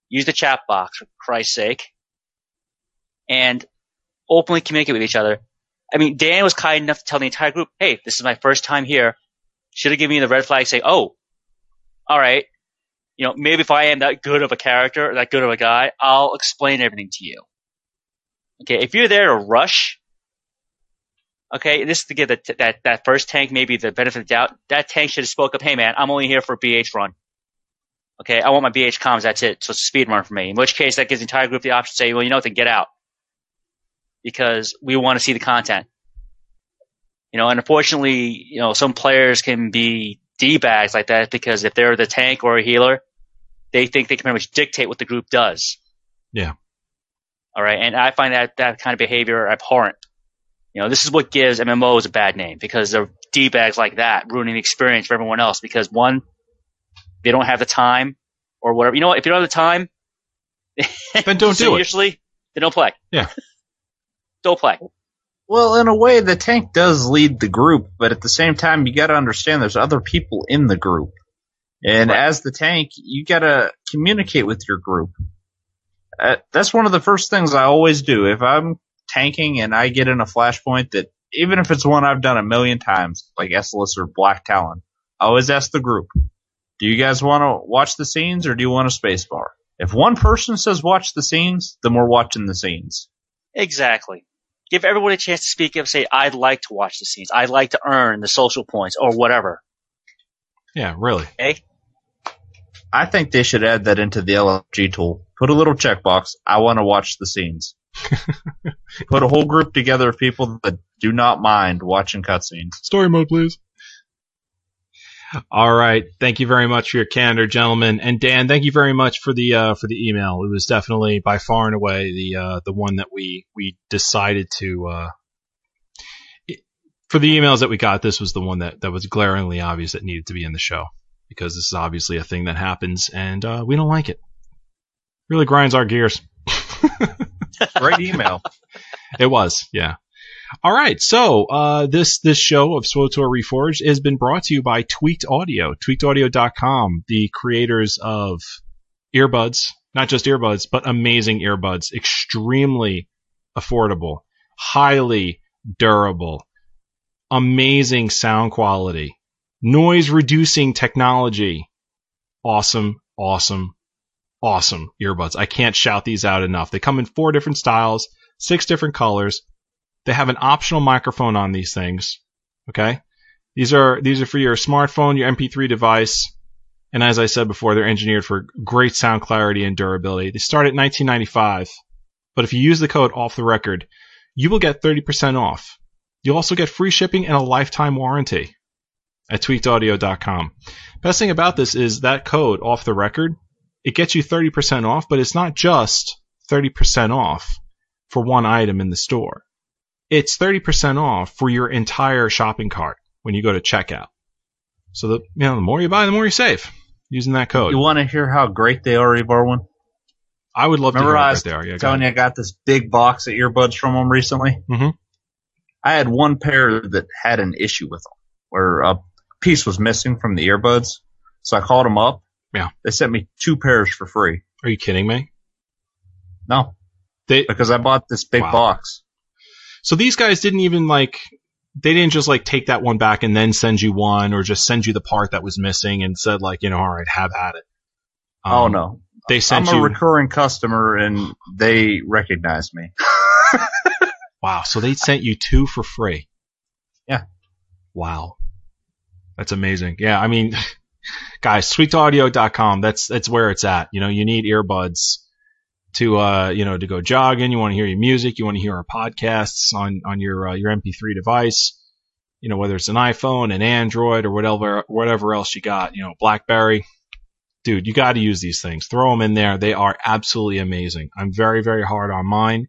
Use the chat box, for Christ's sake. And openly communicate with each other. I mean, Dan was kind enough to tell the entire group, hey, this is my first time here. Should have given me the red flag, say, oh, alright. You know, maybe if I am that good of a character, that good of a guy, I'll explain everything to you. Okay, if you're there to rush, okay, this is to give the, that, that first tank maybe the benefit of the doubt, that tank should have spoke up, hey man, I'm only here for BH run. Okay, I want my BH comms, that's it. So it's a speed run for me. In which case that gives the entire group the option to say, well, you know what, then get out. Because we want to see the content. You know, and unfortunately, you know, some players can be D-bags like that because if they're the tank or a healer, they think they can pretty much dictate what the group does. Yeah. All right, and I find that that kind of behavior abhorrent. You know, this is what gives MMOs a bad name because they're d-bags like that, ruining the experience for everyone else. Because one, they don't have the time or whatever. You know what? If you don't have the time, Then don't do it. Seriously, then don't play. Yeah. don't play. Well, in a way, the tank does lead the group, but at the same time, you got to understand there's other people in the group, and Right. as the tank, you got to communicate with your group. Uh, that's one of the first things I always do if I'm tanking and I get in a flashpoint that even if it's one I've done a million times, like Esseles or Black Talon, I always ask the group, "Do you guys want to watch the scenes or do you want a space bar?" If one person says watch the scenes, then we're watching the scenes. Exactly. Give everyone a chance to speak up. And say, I'd like to watch the scenes. I'd like to earn the social points or whatever. Yeah, really. Okay. I think they should add that into the LFG tool. Put a little checkbox. I want to watch the scenes. Put a whole group together of people that do not mind watching cutscenes. Story mode, please. All right. Thank you very much for your candor, gentlemen. And Dan, thank you very much for the uh, for the email. It was definitely by far and away the uh, the one that we we decided to. Uh, it- for the emails that we got, this was the one that, that was glaringly obvious that needed to be in the show because this is obviously a thing that happens and uh, we don't like it. Really grinds our gears. Great email. It was, yeah. All right, so uh, this this show of SWTOR Reforged has been brought to you by Tweaked Audio, tweakedaudio.com, the creators of earbuds, not just earbuds, but amazing earbuds, extremely affordable, highly durable, amazing sound quality, noise reducing technology, awesome, awesome, awesome earbuds. I can't shout these out enough. They come in four different styles, six different colors. They have an optional microphone on these things. Okay. These are, these are for your smartphone, your MP3 device. And as I said before, they're engineered for great sound clarity and durability. They start at 1995, but if you use the code off the record, you will get 30% off. You'll also get free shipping and a lifetime warranty at tweakedaudio.com. Best thing about this is that code off the record, it gets you 30% off, but it's not just 30% off for one item in the store. It's 30% off for your entire shopping cart when you go to checkout. So the, you know, the more you buy, the more you save using that code. You want to hear how great they are, Evarwin? I would love Remember to hear I how great they are. Yeah, telling you I got this big box of earbuds from them recently? Mhm. I had one pair that had an issue with them, where a piece was missing from the earbuds. So I called them up. Yeah. They sent me two pairs for free. Are you kidding me? No, They, because I bought this big Wow. box. So these guys didn't even like they didn't just like take that one back and then send you one or just send you the part that was missing and said like, you know, all right, have at it. oh Um, no. They sent I'm a you. recurring customer, and they recognize me. wow. So they sent you two for free. Yeah. Wow. That's amazing. Yeah. I mean, guys, sweetaudio.com. That's, that's where it's at. You know, you need earbuds to, uh, you know, to go jogging. You want to hear your music. You want to hear our podcasts on, on your, uh, your MP3 device. You know, whether it's an iPhone, an Android, or whatever, whatever else you got, you know, Blackberry. Dude, you got to use these things. Throw them in there. They are absolutely amazing. I'm very, very hard on mine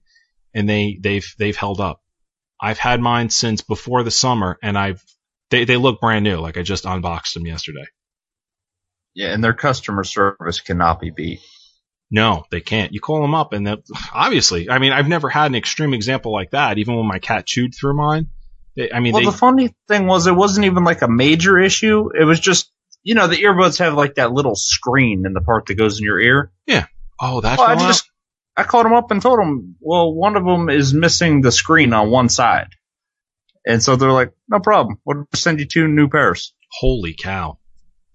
and they, they've, they've held up. I've had mine since before the summer and I've, they, they look brand new. Like I just unboxed them yesterday. Yeah, and their customer service cannot be beat. No, they can't. You call them up and that obviously, I mean, I've never had an extreme example like that. Even when my cat chewed through mine, they, I mean, well, they, the funny thing was, it wasn't even like a major issue. It was just, you know, the earbuds have like that little screen in the part that goes in your ear. Yeah. Oh, that's Well, I just, I called them up and told them, well, one of them is missing the screen on one side. And so they're like, no problem. We'll send you two new pairs. holy cow.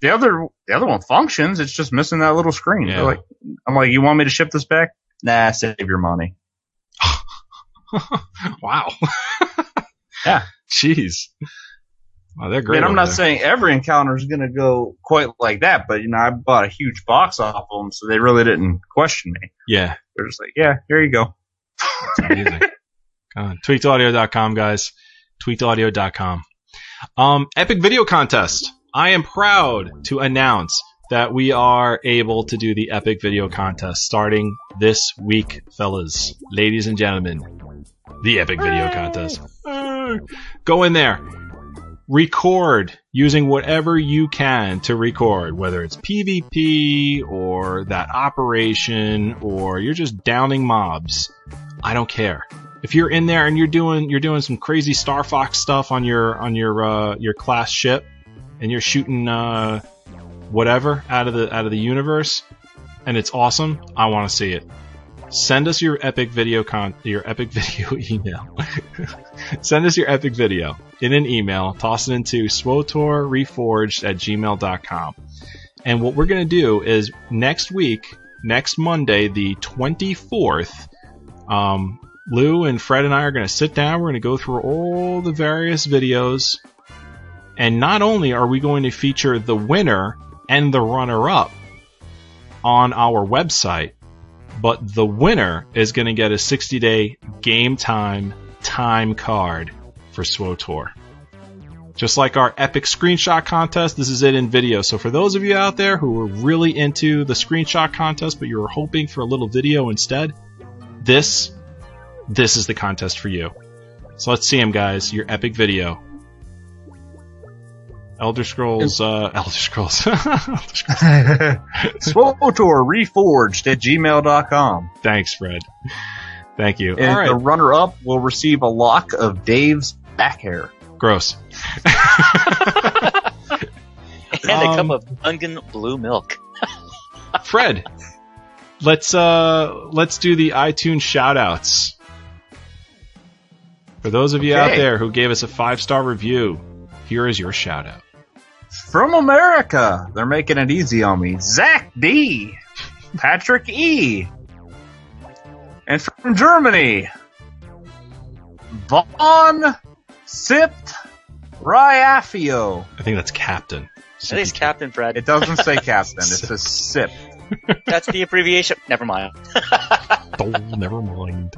The other, the other one functions. It's just missing that little screen. Yeah. Like, I'm like, you want me to ship this back? Nah, save your money. wow. Yeah. Jeez. Wow, they're great. I'm not there. saying every encounter is going to go quite like that, but you know, I bought a huge box off of them, so they really didn't question me. Yeah. They're just like, yeah, here you go. Amazing. Tweakedaudio.com, guys. Tweakedaudio.com. Um, Epic Video Contest. I am proud to announce that we are able to do the Epic Video Contest starting this week, fellas, ladies and gentlemen. The Epic Video Contest. Go in there. Record using whatever you can to record, whether it's PvP or that operation or you're just downing mobs. I don't care. If you're in there and you're doing you're doing some crazy Star Fox stuff on your on your uh, your class ship, and you're shooting uh, whatever out of the out of the universe, and it's awesome, I want to see it. Send us your epic video con your epic video email. Send us your epic video in an email. Toss it into swtorreforged at gmail.com. And what we're gonna do is next week, next Monday, the 24th, um, Lou and Fred and I are going to sit down. We're going to go through all the various videos. And not only are we going to feature the winner and the runner up on our website, but the winner is going to get a 60 day game time time card for SWTOR. Just like our epic screenshot contest, this is it in video. So for those of you out there who are really into the screenshot contest, but you were hoping for a little video instead, this this is the contest for you. So let's see them guys. Your epic video. Elder Scrolls, uh, Elder Scrolls. Elder Scrolls. SWTOR reforged at gmail.com. Thanks, Fred. Thank you. And All right. the runner up will receive a lock of Dave's back hair. Gross. And a cup Um, of Gungan blue milk. Fred, let's uh let's do the iTunes shoutouts. For those of you out there who gave us a five star review, here is your shout out. From America, they're making it easy on me. Zach D. Patrick E. And from Germany, Vaughn Sipt Riafio. I think that's Captain. That is Captain Fred. It doesn't say captain, it says Sip. That's the abbreviation. Never mind. Oh, never mind.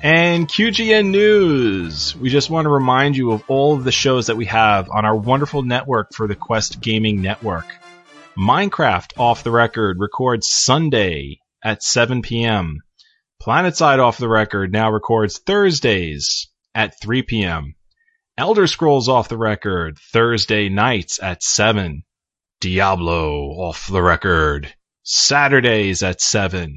And QGN News. We just want to remind you of all of the shows that we have on our wonderful network for the Quest Gaming Network. Minecraft Off the Record records Sunday at 7 p.m. Planetside Off the Record now records Thursdays at 3 p.m. Elder Scrolls Off the Record Thursday nights at 7. Diablo Off the Record Saturdays at 7.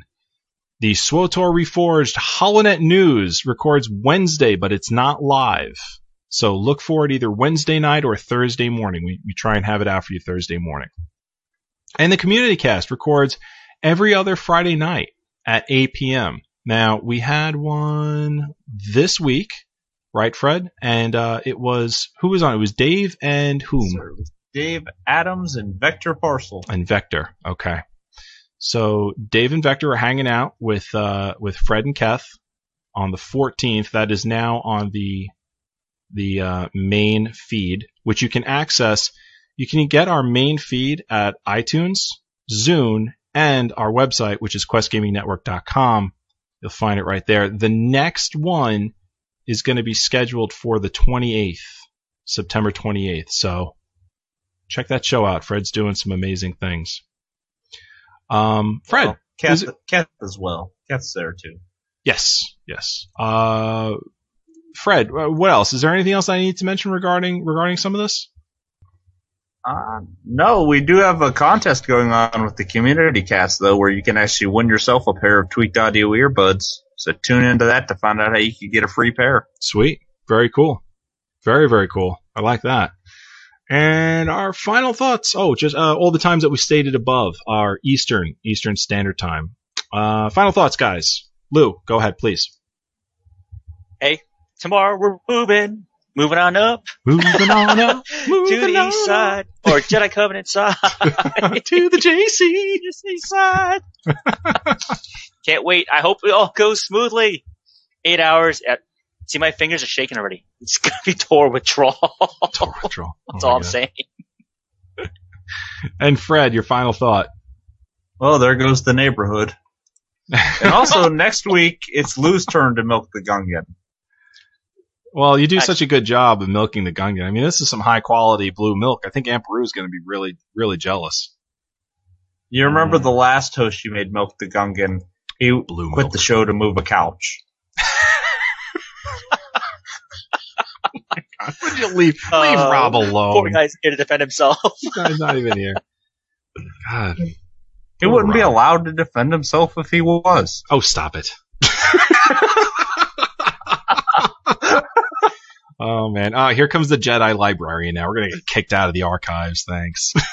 The SWTOR Reforged Holonet News records Wednesday, but it's not live. So look for it either Wednesday night or Thursday morning. We, we try and have it out for you Thursday morning. And the Community Cast records every other Friday night at 8 p.m. Now, we had one this week, right, Fred? And uh, it was, who was on? It was Dave and whom? Dave Adams and Vector Parcel. and Vector. Okay. So Dave and Vector are hanging out with uh, with Fred and Keth on the 14th. That is now on the the uh, main feed, which you can access. You can get our main feed at iTunes, Zune, and our website, which is questgamingnetwork.com. You'll find it right there. The next one is going to be scheduled for the 28th, September 28th. So check that show out. Fred's doing some amazing things. Um, Fred, Well, Cat, is it- Cat as well. Cat's there too. yes, yes. Uh, Fred, uh, what else? Is there anything else I need to mention regarding regarding some of this? Uh, no, we do have a contest going on with the community cast though, where you can actually win yourself a pair of tweaked audio earbuds. So tune into that to find out how you can get a free pair. Sweet. Very cool. Very, very cool. I like that. And our final thoughts. Oh, just uh, all the times that we stated above are Eastern, Eastern Standard Time. Uh, final thoughts, guys. Lou, go ahead, please. Hey, tomorrow we're moving, moving on up Moving on up, to the on east side or Jedi Covenant side. to the JC. east side. Can't wait. I hope it all goes smoothly. Eight hours. At, see, my fingers are shaking already. It's gonna be Tor withdrawal. Tor Patrol. Oh That's my all I'm God. saying. And Fred, your final thought. Well, there goes the neighborhood. And also next week, it's Lou's turn to milk the Gungan. Well, you do Actually- such a good job of milking the Gungan. I mean, this is some high quality blue milk. I think Aunt is going to be really, really jealous. You remember mm. the last host you made milk the Gungan? He Blue quit milk. the show to move a couch. Would you leave, leave Uh, Rob Poor alone? guy's here to defend himself. Guy's not even here. God. He wouldn't be allowed to defend himself if he was. Oh, stop it. oh man. Ah, here comes the Jedi librarian now. We're gonna get kicked out of the archives. Thanks.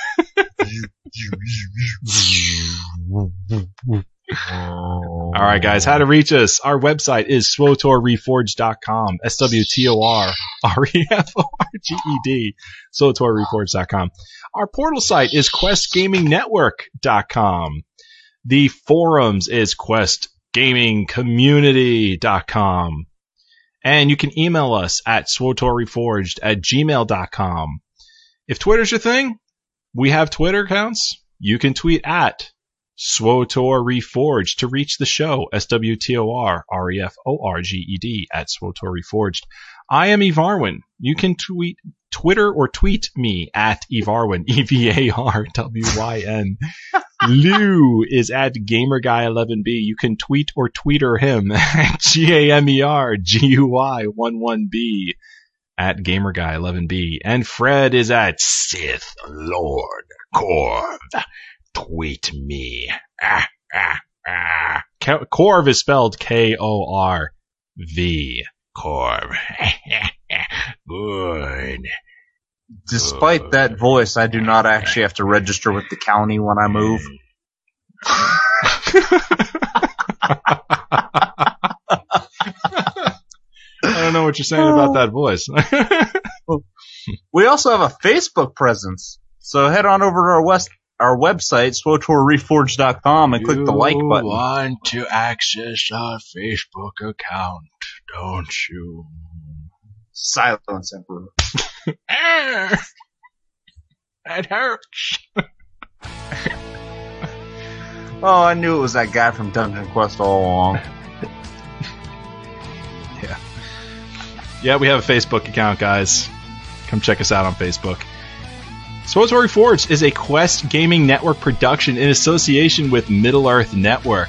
All right, guys, how to reach us. Our website is swtorreforged.com. S-W-T-O-R-R-E-F-O-R-G-E-D. swtorreforged.com. Our portal site is questgamingnetwork.com. The forums is questgamingcommunity.com. And you can email us at swtorreforged at gmail.com. If Twitter's your thing, we have Twitter accounts. You can tweet at SWTOR Reforged to reach the show. S W T O R R E F O R G E D at SWTOR Reforged. I am Evarwyn. You can tweet, Twitter or tweet me at Evarwyn. E V A R W Y N. Lou is at GamerGuy11B. You can tweet or tweeter him at G A M E R G U Y 11B at GamerGuy11B. And Fred is at Sith Lord Korv. Tweet me. Ah, ah, ah. Korv is spelled K O R V. Korv. Good. Despite that voice, I do not actually have to register with the county when I move. I don't know what you're saying about that voice. We also have a Facebook presence. So head on over to our west our website, swtorreforged.com and click the like button. You button. want to access our Facebook account, don't you? Silence, Emperor. That hurts. Oh, I knew it was that guy from Dungeon Quest all along. Yeah. Yeah, we have a Facebook account, guys. Come check us out on Facebook. SWTOR Reforged is a Quest Gaming Network production in association with Middle Earth Network.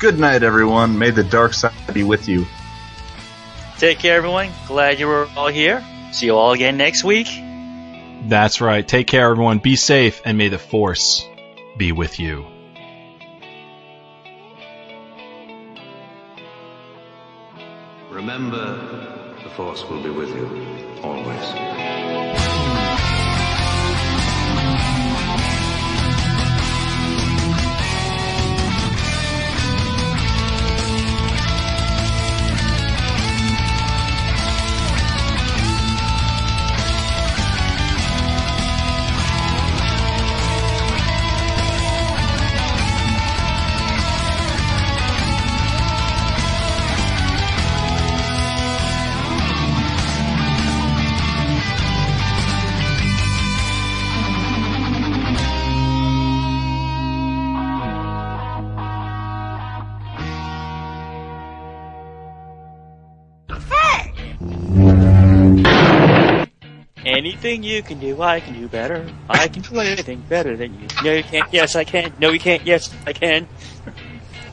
Good night, everyone. May the dark side be with you. Take care, everyone. Glad you were all here. See you all again next week. That's right. Take care, everyone. Be safe, and may the Force be with you. Remember, the Force will be with you, always. Anything you can do, I can do better. I can do anything better than you. No, you can't. Yes, I can. No, you can't. Yes, I can.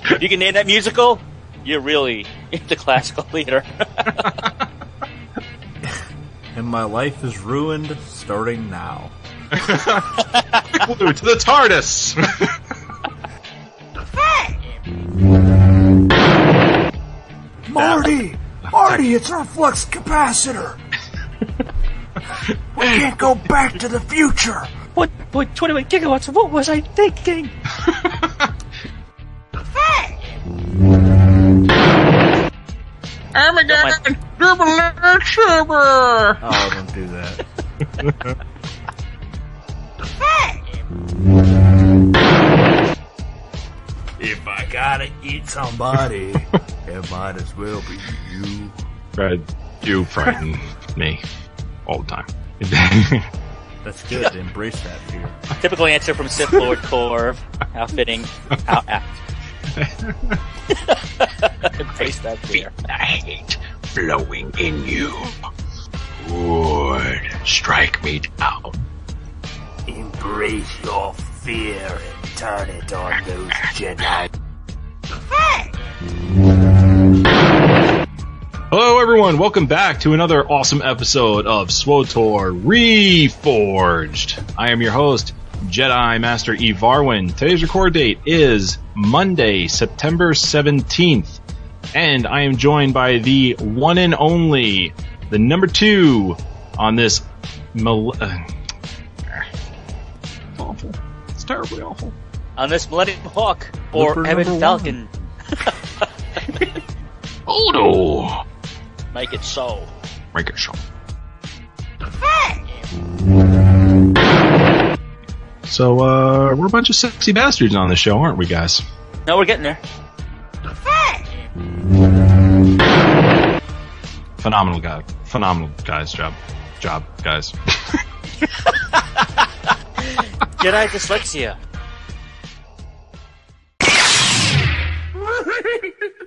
If you can name that musical, you're really the classical leader. And my life is ruined starting now. Clue to the TARDIS. Marty! Marty, it's our flux capacitor! we can't go back to the future! what? What? 21 gigawatts? What was I thinking? hey! Armageddon! Double lightsaber! Oh, don't do that. if I gotta eat somebody, it might as well be you. Fred, you frighten me all the time. That's good. Embrace that fear. Typical answer from Sith Lord Korv. How fitting. How apt. Embrace that fear. hate flowing in you. Would strike me down. Embrace your fear and turn it on those Jedi. Hello, everyone. Welcome back to another awesome episode of SWTOR Reforged. I am your host, Jedi Master Evarwyn. Today's record date is Monday, September 17th, and I am joined by the one and only, the number two on this. Mil- uh, it's awful. It's terribly awful. On this Millennium Hawk or Looper Evan Falcon. Oh no! Make it so. Make it so. So, uh, we're a bunch of sexy bastards on this show, aren't we, guys? No, we're getting there. Phenomenal guy. Phenomenal guys. Job. Job, guys. Jedi dyslexia.